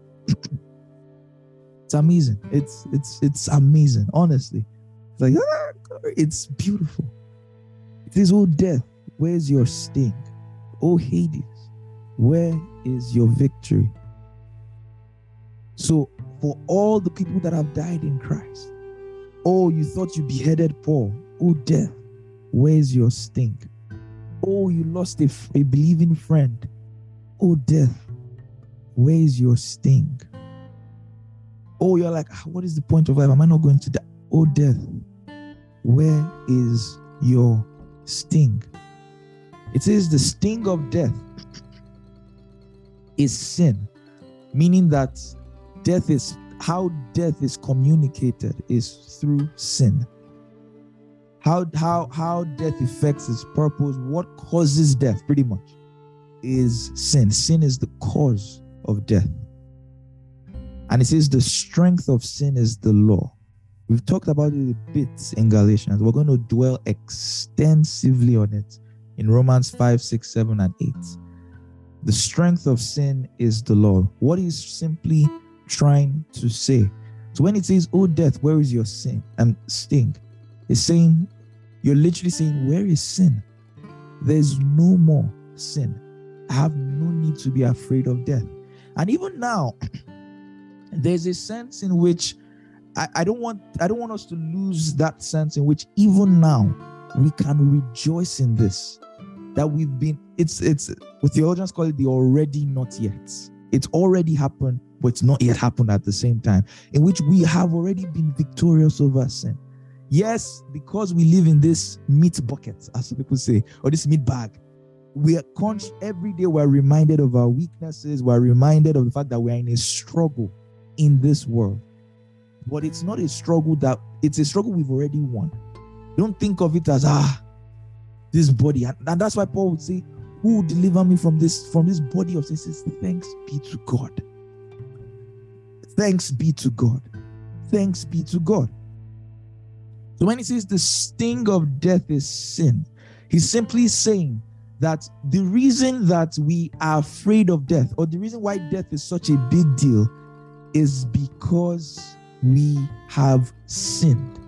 [SPEAKER 1] it's amazing. It's it's it's amazing, honestly. It's like ah, it's beautiful. It is all death. Where's your sting? Oh, Hades, where is your victory? So, for all the people that have died in Christ, oh, you thought you beheaded Paul. Oh, death, where's your sting? Oh, you lost a, a believing friend. Oh, death, where's your sting? Oh, you're like, ah, what is the point of life? Am I not going to die? Oh, death, where is your sting? It says the sting of death is sin, meaning that death is how death is communicated is through sin. How how how death affects its purpose, what causes death pretty much is sin. Sin is the cause of death. And it says the strength of sin is the law. We've talked about it a bit in Galatians. We're going to dwell extensively on it in Romans 5, 6, 7, and 8. The strength of sin is the law. What he's simply trying to say. So when it says, Oh death, where is your sin and sting? It's saying, You're literally saying, Where is sin? There's no more sin. I have no need to be afraid of death. And even now, there's a sense in which I, I don't want I don't want us to lose that sense in which even now we can rejoice in this. That we've been, it's it's with theologians call it the already not yet. It's already happened, but it's not yet happened at the same time, in which we have already been victorious over sin. Yes, because we live in this meat bucket, as people say, or this meat bag, we are conscious every day we're reminded of our weaknesses, we're reminded of the fact that we're in a struggle in this world. But it's not a struggle that it's a struggle we've already won. Don't think of it as ah, this body. And, and that's why Paul would say, Who will deliver me from this from this body of sin? Says, Thanks be to God. Thanks be to God. Thanks be to God. So when he says the sting of death is sin, he's simply saying that the reason that we are afraid of death, or the reason why death is such a big deal, is because we have sinned.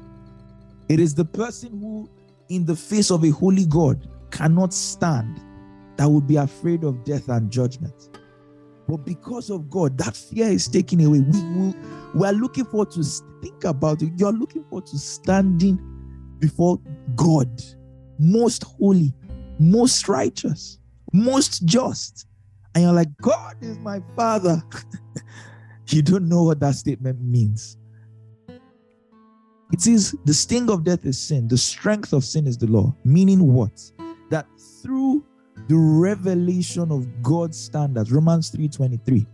[SPEAKER 1] It is the person who, in the face of a holy God, cannot stand that would be afraid of death and judgment. But because of God, that fear is taken away. We will we are looking forward to think about it. You're looking forward to standing before God, most holy, most righteous, most just. And you're like, God is my father. you don't know what that statement means. It says the sting of death is sin, the strength of sin is the law. Meaning what? That through the revelation of God's standards, Romans 3:23,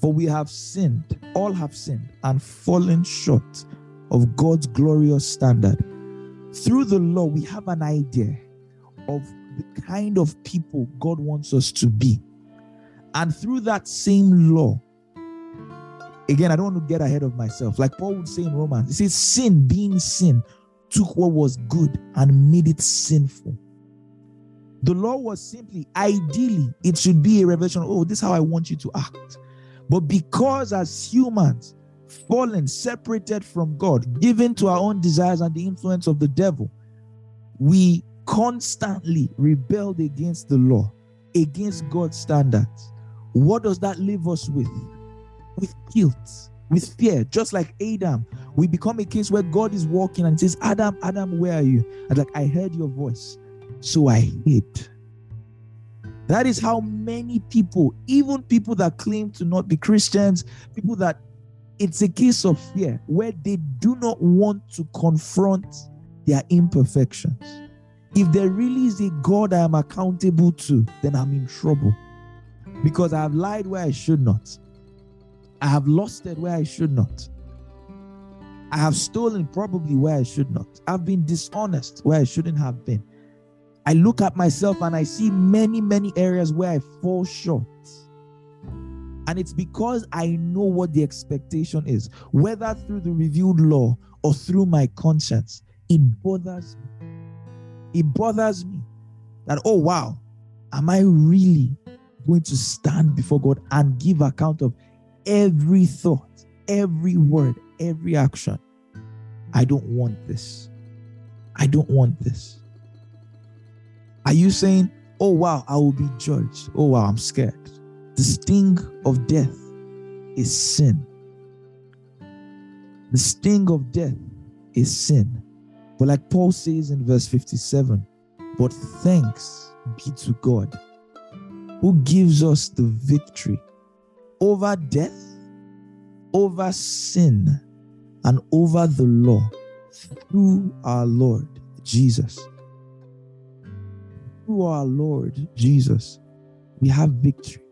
[SPEAKER 1] for we have sinned, all have sinned and fallen short of God's glorious standard. Through the law, we have an idea of the kind of people God wants us to be. And through that same law, again, I don't want to get ahead of myself. Like Paul would say in Romans, he says, Sin, being sin, took what was good and made it sinful. The law was simply, ideally, it should be a revelation. Oh, this is how I want you to act. But because as humans, fallen, separated from God, given to our own desires and the influence of the devil, we constantly rebelled against the law, against God's standards. What does that leave us with? with guilt, with fear, just like Adam. We become a case where God is walking and says, Adam, Adam, where are you? And like, I heard your voice, so I hid. That is how many people, even people that claim to not be Christians, people that it's a case of fear where they do not want to confront their imperfections. If there really is a God I am accountable to, then I'm in trouble because I have lied where I should not. I have lost it where I should not. I have stolen probably where I should not. I've been dishonest where I shouldn't have been. I look at myself and I see many, many areas where I fall short. And it's because I know what the expectation is, whether through the revealed law or through my conscience. It bothers me. It bothers me that, oh, wow, am I really going to stand before God and give account of every thought, every word, every action. I don't want this. I don't want this. Are you saying, oh wow, I will be judged? Oh wow, I'm scared. The sting of death is sin. The sting of death is sin. But like Paul says in verse 57, but thanks be to God who gives us the victory over death, over sin, and over the law through our Lord Jesus. Through our Lord Jesus, we have victory.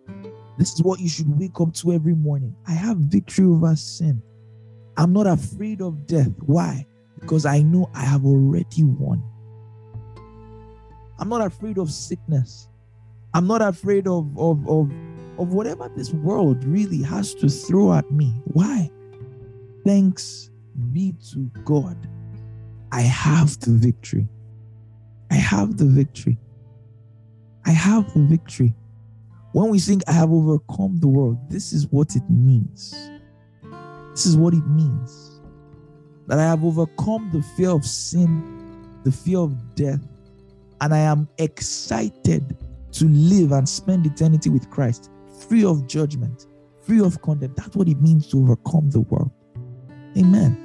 [SPEAKER 1] This is what you should wake up to every morning. I have victory over sin. I'm not afraid of death. Why? Because I know I have already won. I'm not afraid of sickness. I'm not afraid of, of, of of whatever this world really has to throw at me. Why? Thanks be to God. I have the victory. I have the victory. I have the victory. When we sing, I have overcome the world, this is what it means. This is what it means that I have overcome the fear of sin, the fear of death, and I am excited to live and spend eternity with Christ, free of judgment, free of condemn. That's what it means to overcome the world. Amen.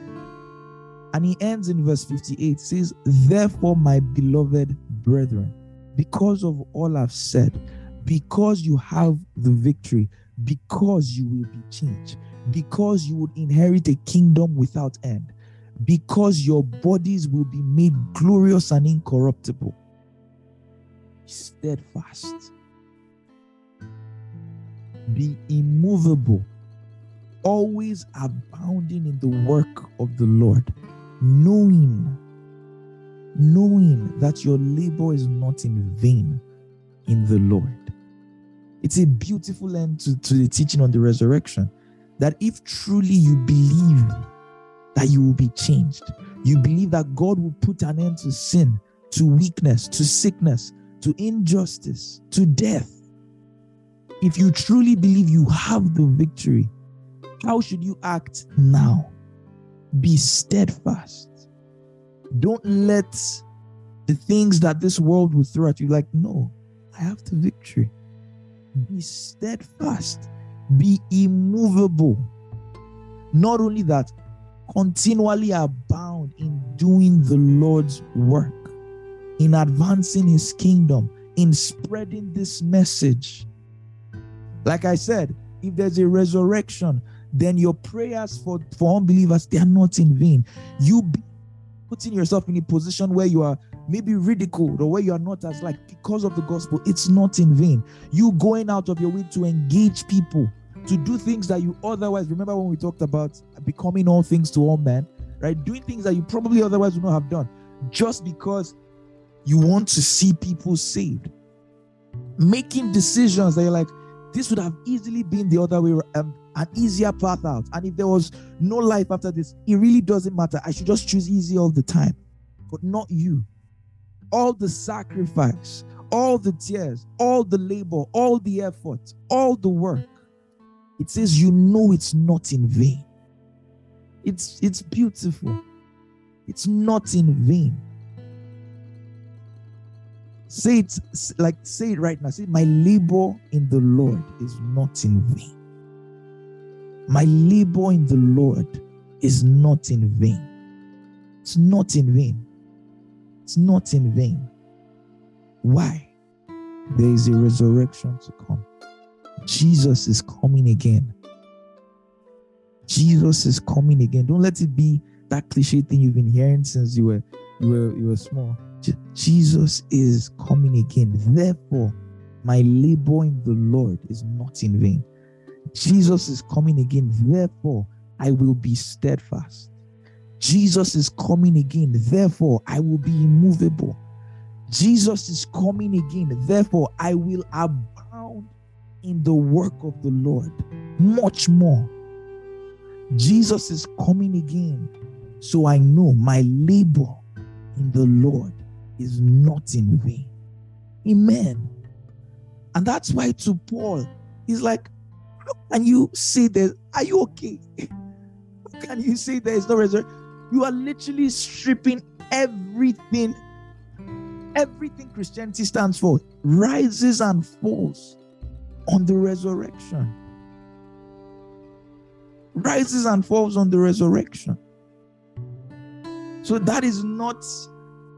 [SPEAKER 1] And he ends in verse 58 says, Therefore, my beloved brethren, because of all I've said, because you have the victory, because you will be changed, because you would inherit a kingdom without end, because your bodies will be made glorious and incorruptible. Steadfast. Be immovable, always abounding in the work of the Lord, knowing, knowing that your labor is not in vain in the Lord. It's a beautiful end to, to the teaching on the resurrection. That if truly you believe that you will be changed, you believe that God will put an end to sin, to weakness, to sickness, to injustice, to death. If you truly believe you have the victory, how should you act now? Be steadfast. Don't let the things that this world will throw at you like, no, I have the victory. Be steadfast, be immovable. Not only that, continually abound in doing the Lord's work, in advancing his kingdom, in spreading this message. Like I said, if there's a resurrection, then your prayers for, for unbelievers, they are not in vain. You be putting yourself in a position where you are maybe ridiculed or where you are not as like because of the gospel, it's not in vain. You going out of your way to engage people, to do things that you otherwise remember when we talked about becoming all things to all men, right? Doing things that you probably otherwise would not have done just because you want to see people saved. Making decisions that you're like, this would have easily been the other way, um, an easier path out. And if there was no life after this, it really doesn't matter. I should just choose easy all the time, but not you all the sacrifice, all the tears, all the labor, all the effort, all the work. It says you know it's not in vain. It's it's beautiful. It's not in vain. Say it like say it right now. Say my labor in the Lord is not in vain. My labor in the Lord is not in vain. It's not in vain. It's not in vain. Why? There is a resurrection to come. Jesus is coming again. Jesus is coming again. Don't let it be that cliche thing you've been hearing since you were you were you were small. Jesus is coming again. Therefore, my labor in the Lord is not in vain. Jesus is coming again. Therefore, I will be steadfast. Jesus is coming again. Therefore, I will be immovable. Jesus is coming again. Therefore, I will abound in the work of the Lord much more. Jesus is coming again. So I know my labor in the Lord is not in vain. Amen. And that's why to Paul, he's like, How can you say that? Are you okay? How can you say there is no resurrection? You are literally stripping everything, everything Christianity stands for, rises and falls on the resurrection. Rises and falls on the resurrection. So that is not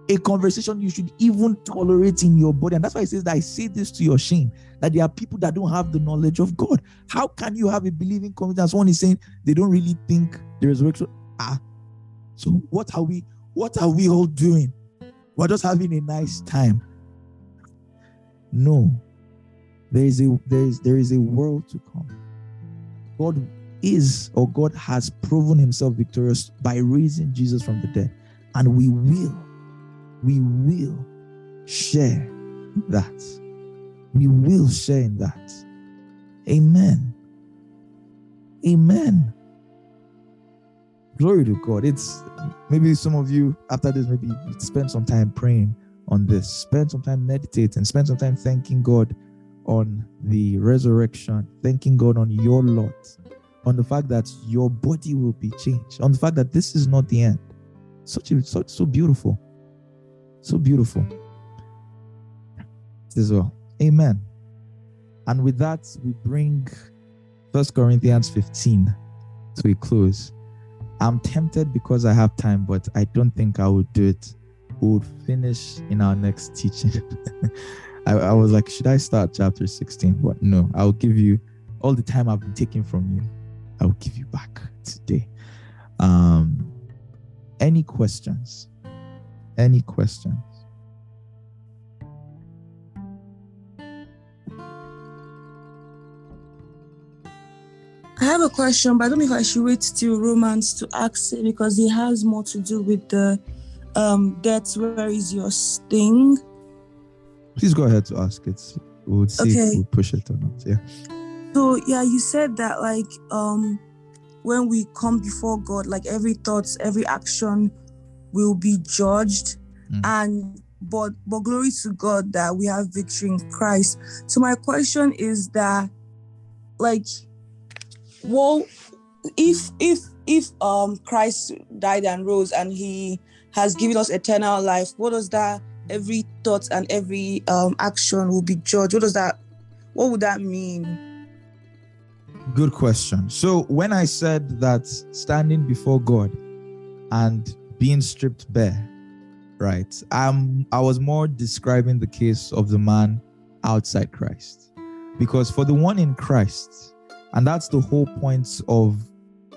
[SPEAKER 1] a conversation you should even tolerate in your body. And that's why it says that I say this to your shame that there are people that don't have the knowledge of God. How can you have a believing community? Someone is saying they don't really think the resurrection. Ah, so what are we what are we all doing? We're just having a nice time. No. There is a there is there is a world to come. God is or God has proven himself victorious by raising Jesus from the dead. And we will, we will share that. We will share in that. Amen. Amen. Glory to God. It's maybe some of you after this, maybe spend some time praying on this, spend some time meditating, spend some time thanking God on the resurrection, thanking God on your lot, on the fact that your body will be changed, on the fact that this is not the end. Such a so, so beautiful. So beautiful. As well. Amen. And with that, we bring First Corinthians 15 to a close. I'm tempted because I have time, but I don't think I would do it. We would finish in our next teaching. I, I was like, should I start chapter 16? But no, I'll give you all the time I've been taking from you. I will give you back today. Um, any questions? Any questions?
[SPEAKER 2] I have a question, but I don't know if I should wait till Romans to ask it because it has more to do with the um. Where is your sting?
[SPEAKER 1] Please go ahead to ask it. We'll see okay. if we push it or not. Yeah.
[SPEAKER 2] So yeah, you said that like um when we come before God, like every thoughts, every action will be judged. Mm. And but but glory to God that we have victory in Christ. So my question is that like well if if if um Christ died and rose and he has given us eternal life, what does that every thought and every um action will be judged? What does that what would that mean?
[SPEAKER 1] Good question. So when I said that standing before God and being stripped bare, right? I was more describing the case of the man outside Christ. Because for the one in Christ, and that's the whole point of,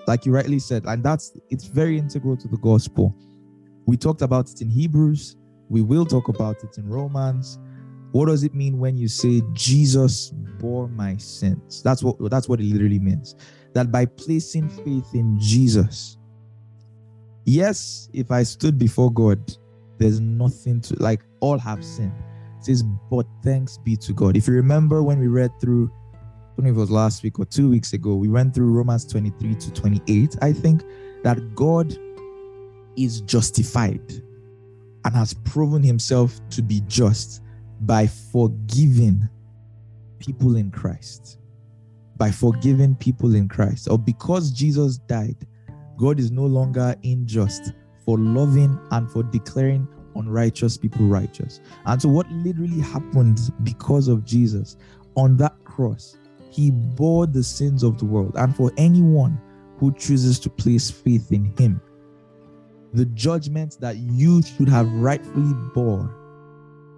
[SPEAKER 1] like you rightly said, and that's it's very integral to the gospel. We talked about it in Hebrews, we will talk about it in Romans. What does it mean when you say Jesus bore my sins? That's what that's what it literally means. That by placing faith in Jesus, yes, if I stood before God, there's nothing to like all have sinned. It says, but thanks be to God. If you remember when we read through don't know if it was last week or two weeks ago, we went through Romans 23 to 28. I think that God is justified and has proven himself to be just by forgiving people in Christ. By forgiving people in Christ. Or because Jesus died, God is no longer unjust for loving and for declaring unrighteous people righteous. And so, what literally happened because of Jesus on that cross he bore the sins of the world. And for anyone who chooses to place faith in him, the judgment that you should have rightfully bore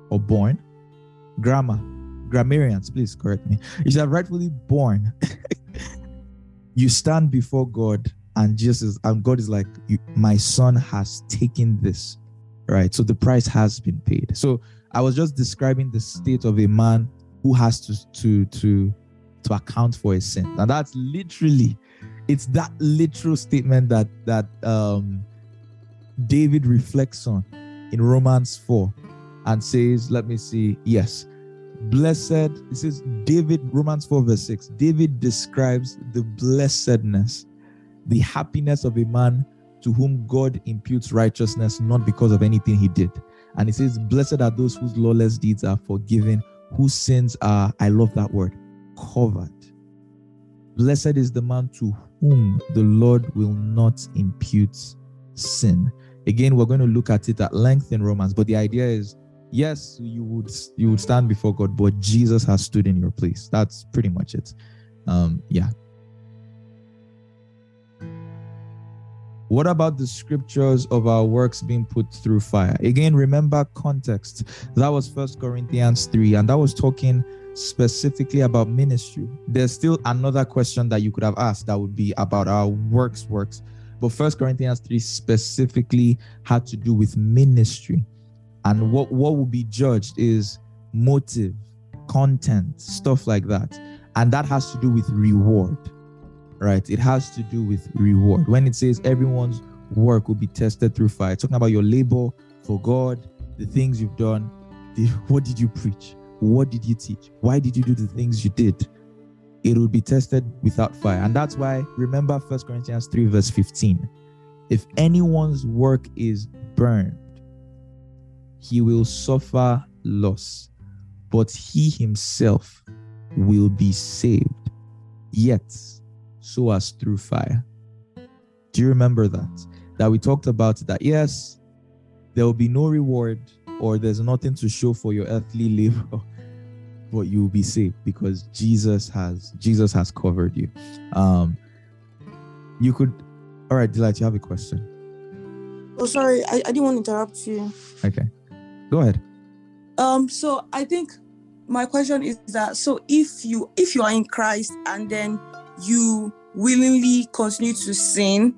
[SPEAKER 1] or born. grammar, grammarians, please correct me. You should have rightfully born. you stand before God and Jesus and God is like, my son has taken this, right? So the price has been paid. So I was just describing the state of a man who has to to to to account for his sin. And that's literally, it's that literal statement that that um, David reflects on in Romans 4 and says, let me see, yes, blessed, it says David, Romans 4, verse 6, David describes the blessedness, the happiness of a man to whom God imputes righteousness, not because of anything he did. And he says, Blessed are those whose lawless deeds are forgiven, whose sins are, I love that word, covered. Blessed is the man to whom the Lord will not impute sin. Again, we're going to look at it at length in Romans, but the idea is yes, you would you would stand before God, but Jesus has stood in your place. That's pretty much it. Um, yeah. What about the scriptures of our works being put through fire? Again, remember context. That was First Corinthians 3, and that was talking specifically about ministry. There's still another question that you could have asked that would be about our works works. But First Corinthians 3 specifically had to do with ministry. And what, what will be judged is motive, content, stuff like that. And that has to do with reward, right? It has to do with reward. When it says everyone's work will be tested through fire, talking about your labor for God, the things you've done, the, what did you preach? What did you teach? Why did you do the things you did? It will be tested without fire. And that's why, remember 1 Corinthians 3, verse 15. If anyone's work is burned, he will suffer loss, but he himself will be saved, yet so as through fire. Do you remember that? That we talked about that, yes, there will be no reward or there's nothing to show for your earthly labor, but you will be saved because Jesus has Jesus has covered you. Um you could all right, Delight, you have a question.
[SPEAKER 2] Oh sorry, I, I didn't want to interrupt you.
[SPEAKER 1] Okay. Go ahead.
[SPEAKER 2] Um, so I think my question is that so if you if you are in Christ and then you willingly continue to sin,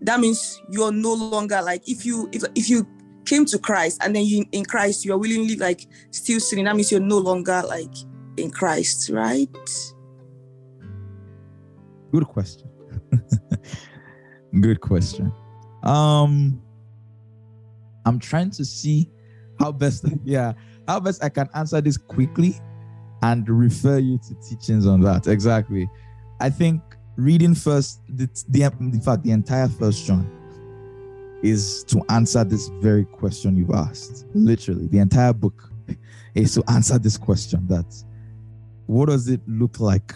[SPEAKER 2] that means you're no longer like if you if if you came to Christ and then you in Christ you are willingly like still sinning, that means you're no longer like in Christ, right?
[SPEAKER 1] Good question. Good question. Um I'm trying to see how best yeah how best I can answer this quickly and refer you to teachings on that. Exactly. I think reading first the, the in fact the entire first John is to answer this very question you've asked. Literally, the entire book is to answer this question that what does it look like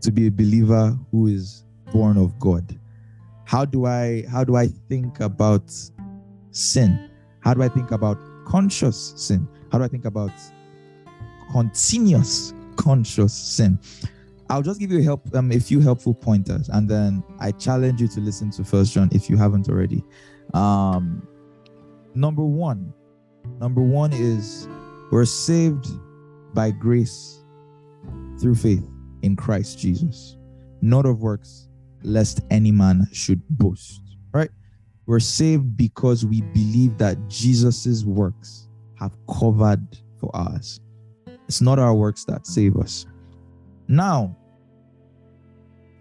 [SPEAKER 1] to be a believer who is born of God? How do I how do I think about sin? How do I think about conscious sin? How do I think about continuous conscious sin? I'll just give you a help um, a few helpful pointers, and then I challenge you to listen to First John if you haven't already. Um, number one, number one is we're saved by grace through faith in Christ Jesus, not of works, lest any man should boast. Right? We're saved because we believe that Jesus's works have covered for us. It's not our works that save us. Now,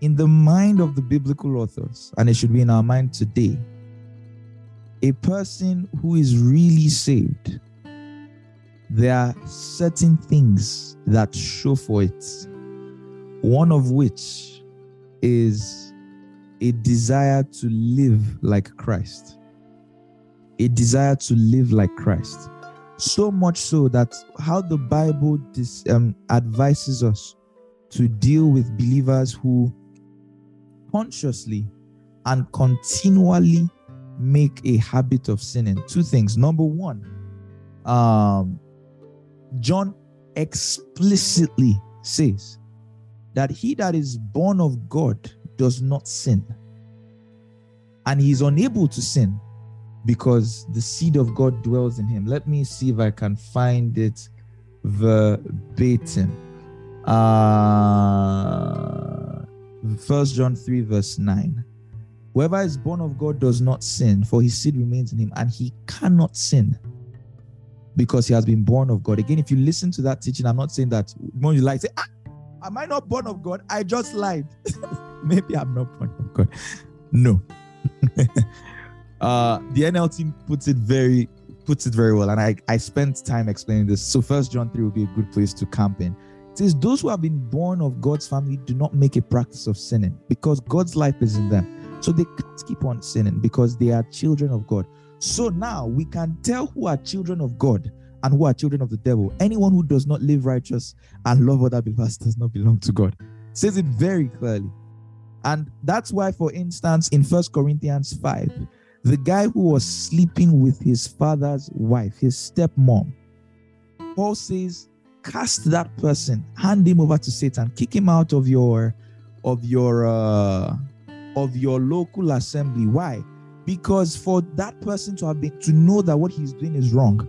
[SPEAKER 1] in the mind of the biblical authors, and it should be in our mind today, a person who is really saved, there are certain things that show for it. One of which is a desire to live like Christ. A desire to live like Christ. So much so that how the Bible dis, um, advises us to deal with believers who consciously and continually make a habit of sinning. Two things. Number one, um, John explicitly says that he that is born of God does not sin. And he is unable to sin because the seed of God dwells in him. Let me see if I can find it verbatim. Uh, First John 3, verse 9. Whoever is born of God does not sin, for his seed remains in him, and he cannot sin because he has been born of God. Again, if you listen to that teaching, I'm not saying that when you lie, say, ah, Am I not born of God? I just lied. Maybe I'm not born of God. No. uh, the NLT puts it very puts it very well, and I, I spent time explaining this. So first John 3 will be a good place to camp in. Says, Those who have been born of God's family do not make a practice of sinning because God's life is in them. So they can't keep on sinning because they are children of God. So now we can tell who are children of God and who are children of the devil. Anyone who does not live righteous and love other believers does not belong to God. Says it very clearly. And that's why, for instance, in First Corinthians 5, the guy who was sleeping with his father's wife, his stepmom, Paul says, cast that person, hand him over to Satan, kick him out of your of your uh, of your local assembly. Why? Because for that person to have been to know that what he's doing is wrong,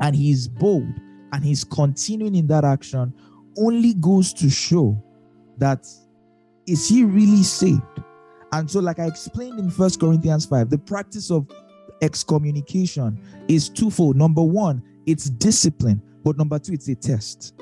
[SPEAKER 1] and he's bold and he's continuing in that action, only goes to show that is he really saved? And so, like I explained in First Corinthians 5, the practice of excommunication is twofold. Number one, it's discipline, but number two, it's a test.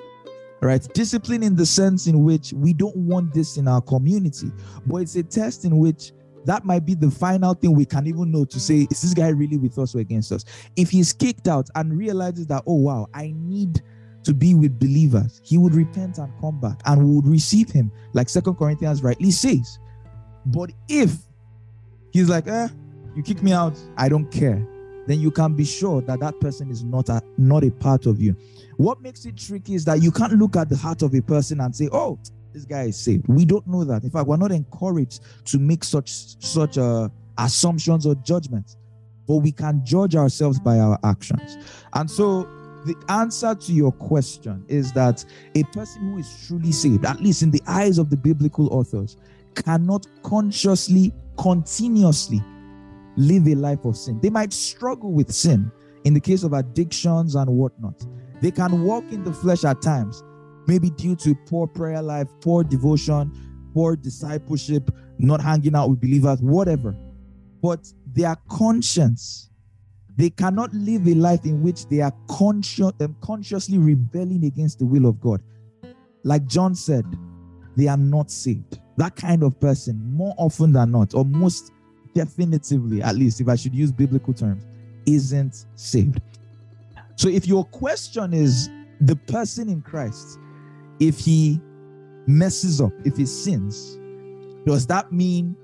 [SPEAKER 1] Right? Discipline in the sense in which we don't want this in our community, but it's a test in which that might be the final thing we can even know to say, is this guy really with us or against us? If he's kicked out and realizes that, oh, wow, I need to be with believers, he would repent and come back and we would receive him, like Second Corinthians rightly says. But if he's like, eh, you kick me out, I don't care, then you can be sure that that person is not a, not a part of you. What makes it tricky is that you can't look at the heart of a person and say, oh, this guy is saved. We don't know that. In fact, we're not encouraged to make such such uh, assumptions or judgments, but we can judge ourselves by our actions. And so, the answer to your question is that a person who is truly saved, at least in the eyes of the biblical authors, cannot consciously, continuously live a life of sin. They might struggle with sin in the case of addictions and whatnot. They can walk in the flesh at times, maybe due to poor prayer life, poor devotion, poor discipleship, not hanging out with believers, whatever. But their conscience, they cannot live a life in which they are conscious, um, consciously rebelling against the will of God. Like John said, they are not saved. That kind of person, more often than not, or most definitively, at least if I should use biblical terms, isn't saved. So if your question is the person in Christ, if he messes up, if he sins, does that mean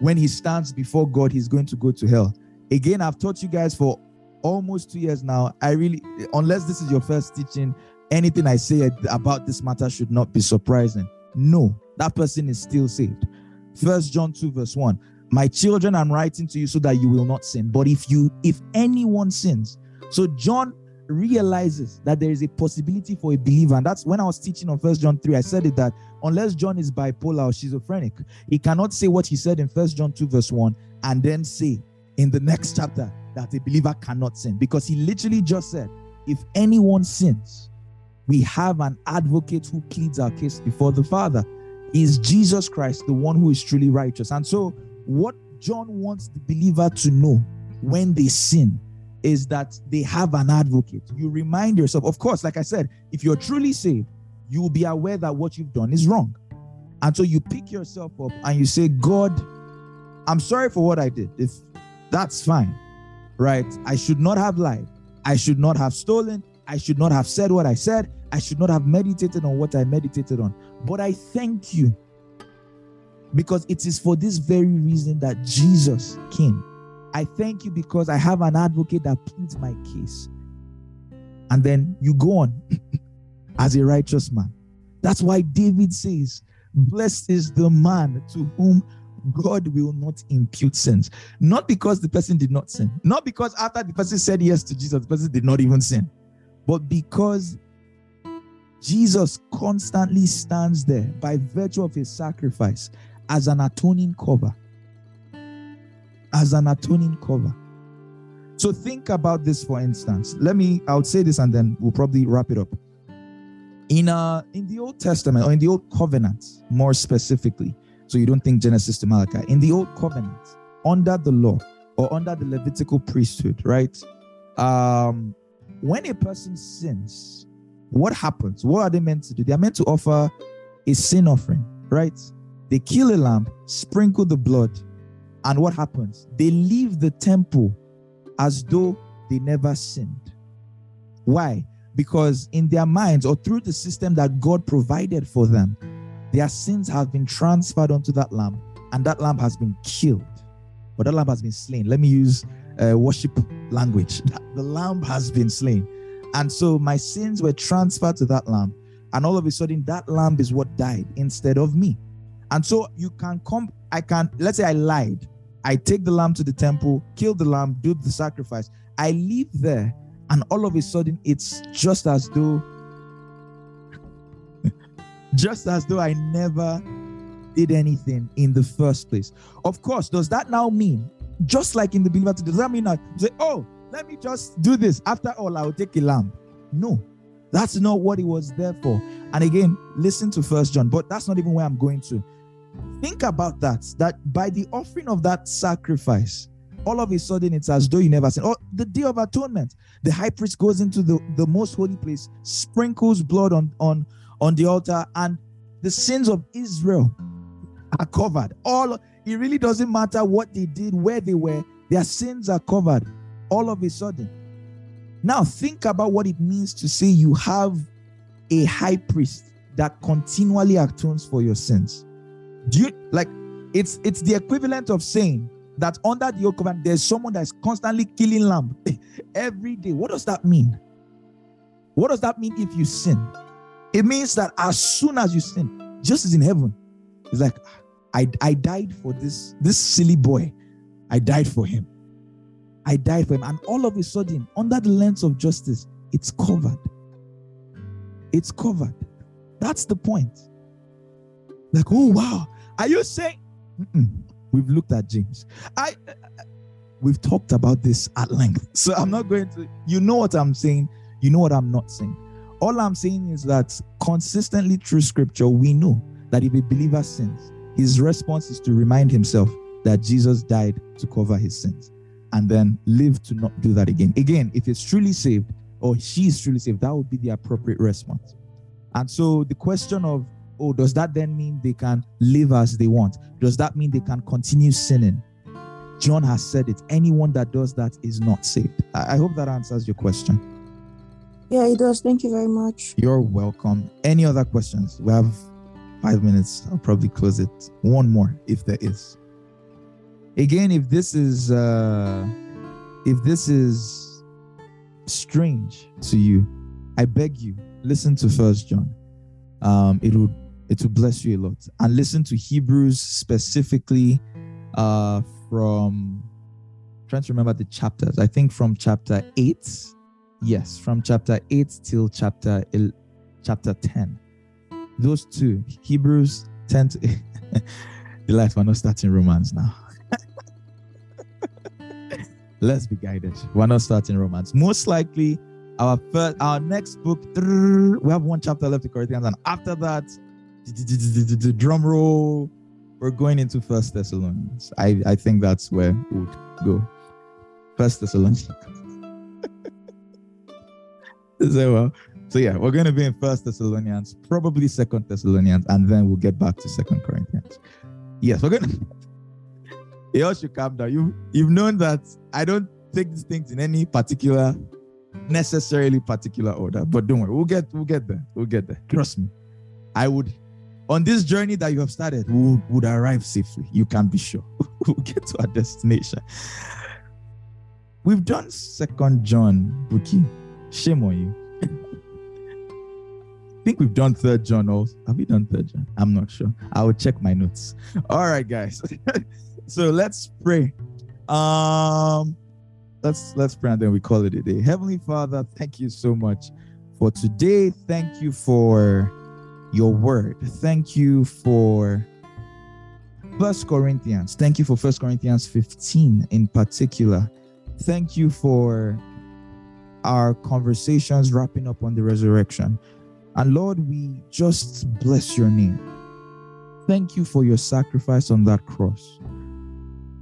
[SPEAKER 1] when he stands before God, he's going to go to hell? Again, I've taught you guys for almost two years now. I really, unless this is your first teaching, anything I say about this matter should not be surprising. No, that person is still saved. First John 2, verse 1. My children, I'm writing to you so that you will not sin. But if you, if anyone sins, so John realizes that there is a possibility for a believer. And that's when I was teaching on First John 3, I said it that unless John is bipolar or schizophrenic, he cannot say what he said in First John 2, verse 1, and then say in the next chapter that a believer cannot sin. Because he literally just said, if anyone sins, we have an advocate who pleads our case before the Father. Is Jesus Christ the one who is truly righteous? And so, what John wants the believer to know when they sin is that they have an advocate. You remind yourself, of course, like I said, if you're truly saved, you will be aware that what you've done is wrong. And so you pick yourself up and you say, God, I'm sorry for what I did. If that's fine, right? I should not have lied. I should not have stolen. I should not have said what I said. I should not have meditated on what I meditated on. But I thank you because it is for this very reason that Jesus came I thank you because I have an advocate that pleads my case. And then you go on as a righteous man. That's why David says, Blessed is the man to whom God will not impute sins. Not because the person did not sin, not because after the person said yes to Jesus, the person did not even sin, but because Jesus constantly stands there by virtue of his sacrifice as an atoning cover as an atoning cover. So think about this for instance. Let me I would say this and then we'll probably wrap it up. In uh in the Old Testament or in the Old Covenant, more specifically, so you don't think Genesis to Malachi, in the Old Covenant, under the law or under the Levitical priesthood, right? Um when a person sins, what happens? What are they meant to do? They are meant to offer a sin offering, right? They kill a lamb, sprinkle the blood, and what happens? They leave the temple as though they never sinned. Why? Because in their minds or through the system that God provided for them, their sins have been transferred onto that lamb, and that lamb has been killed. But that lamb has been slain. Let me use uh, worship language. The lamb has been slain. And so my sins were transferred to that lamb. And all of a sudden, that lamb is what died instead of me. And so you can come, I can, let's say I lied I take the lamb to the temple, kill the lamb, do the sacrifice. I leave there, and all of a sudden, it's just as though, just as though I never did anything in the first place. Of course, does that now mean, just like in the believer, does that mean that say, oh, let me just do this? After all, I'll take a lamb. No, that's not what he was there for. And again, listen to First John, but that's not even where I'm going to. Think about that. That by the offering of that sacrifice, all of a sudden it's as though you never sinned. Or oh, the day of atonement, the high priest goes into the, the most holy place, sprinkles blood on, on, on the altar, and the sins of Israel are covered. All it really doesn't matter what they did, where they were, their sins are covered all of a sudden. Now think about what it means to say you have a high priest that continually atones for your sins. Do you like it's it's the equivalent of saying that under the old covenant there's someone that's constantly killing lamb every day. What does that mean? What does that mean if you sin? It means that as soon as you sin, just as in heaven. It's like, ah, I, I died for this, this silly boy. I died for him. I died for him. And all of a sudden, under the lens of justice, it's covered. It's covered. That's the point. Like, oh wow, are you saying? Mm-mm. We've looked at James. I, we've talked about this at length, so I'm not going to. You know what I'm saying. You know what I'm not saying. All I'm saying is that consistently through Scripture, we know that if a believer sins, his response is to remind himself that Jesus died to cover his sins and then live to not do that again. Again, if it's truly saved or she is truly saved, that would be the appropriate response. And so the question of, oh, does that then mean they can live as they want? Does that mean they can continue sinning? John has said it. Anyone that does that is not saved. I, I hope that answers your question.
[SPEAKER 2] Yeah, it does. Thank you very much.
[SPEAKER 1] You're welcome. Any other questions? We have five minutes. I'll probably close it. One more if there is. Again, if this is uh if this is strange to you, I beg you, listen to First John. Um, it would it will bless you a lot. And listen to Hebrews specifically uh from trying to remember the chapters. I think from chapter 8. Yes, from chapter 8 till chapter chapter 10 those two, Hebrews 10 to the life we're not starting Romans now. Let's be guided. We're not starting Romans. Most likely, our first, our next book, we have one chapter left in Corinthians, and after that, drum roll, we're going into First Thessalonians. I, I think that's where we would go. First Thessalonians. so, well, so yeah, we're going to be in First Thessalonians, probably Second Thessalonians, and then we'll get back to Second Corinthians. Yes, we're going to. You all should calm down. You you've known that I don't take these things in any particular, necessarily particular order. But don't worry, we'll get we'll get there. We'll get there. Trust me. I would on this journey that you have started, we would, would arrive safely. You can be sure. we'll get to our destination. We've done Second John, Buki. Shame on you think we've done third John also. Have we done third John? I'm not sure. I will check my notes. All right, guys. so let's pray. Um let's let's pray and then we call it a day. Heavenly Father, thank you so much for today. Thank you for your word. Thank you for First Corinthians. Thank you for First Corinthians 15 in particular. Thank you for our conversations wrapping up on the resurrection. And Lord, we just bless your name. Thank you for your sacrifice on that cross.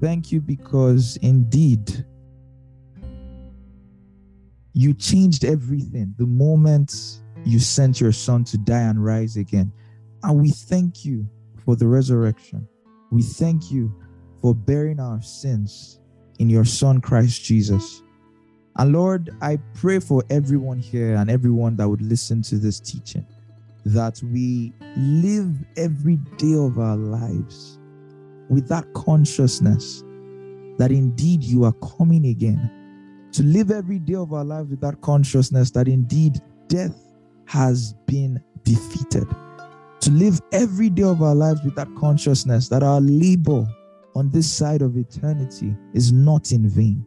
[SPEAKER 1] Thank you because indeed you changed everything the moment you sent your son to die and rise again. And we thank you for the resurrection. We thank you for bearing our sins in your son, Christ Jesus. And Lord, I pray for everyone here and everyone that would listen to this teaching that we live every day of our lives with that consciousness that indeed you are coming again. To live every day of our lives with that consciousness that indeed death has been defeated. To live every day of our lives with that consciousness that our labor on this side of eternity is not in vain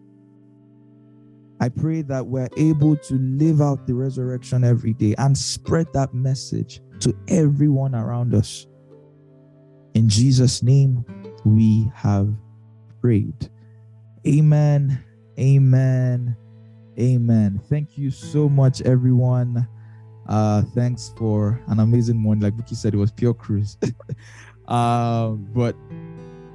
[SPEAKER 1] I pray that we're able to live out the resurrection every day and spread that message to everyone around us. In Jesus' name, we have prayed. Amen. Amen. Amen. Thank you so much, everyone. Uh, thanks for an amazing morning. Like Vicky said, it was pure cruise. uh, but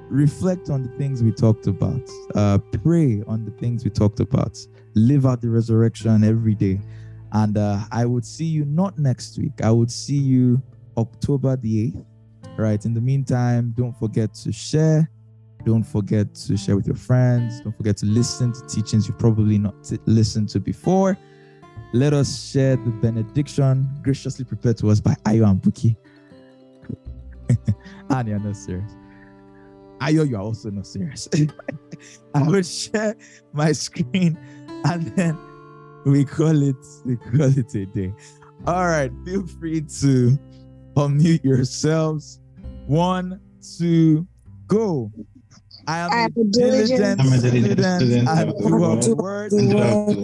[SPEAKER 1] reflect on the things we talked about. Uh, pray on the things we talked about live out the resurrection every day. And uh, I would see you not next week. I would see you October the 8th. Right. In the meantime, don't forget to share. Don't forget to share with your friends. Don't forget to listen to teachings you've probably not t- listened to before. Let us share the benediction graciously prepared to us by Ayo and Buki. and you're not serious. Ayo, you are also not serious. I will share my screen and then we call it we call it a day. All right, feel free to unmute yourselves. One, two, go. I am a diligent student and doer of the word.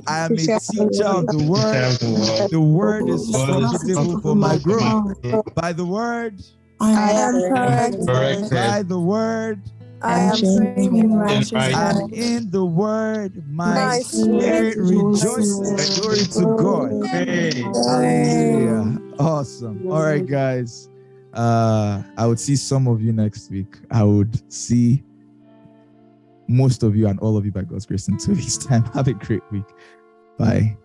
[SPEAKER 1] I am a teacher of the word. The word is profitable for my growth. By the word,
[SPEAKER 2] I am
[SPEAKER 3] correct.
[SPEAKER 1] by the word,
[SPEAKER 2] I am praying righteousness.
[SPEAKER 1] and in the word, my
[SPEAKER 2] My
[SPEAKER 1] spirit
[SPEAKER 2] spirit
[SPEAKER 1] rejoices. Glory to God. Hallelujah. Awesome. All right, guys. Uh, I would see some of you next week. I would see most of you and all of you by God's grace in two weeks' time. Have a great week. Bye.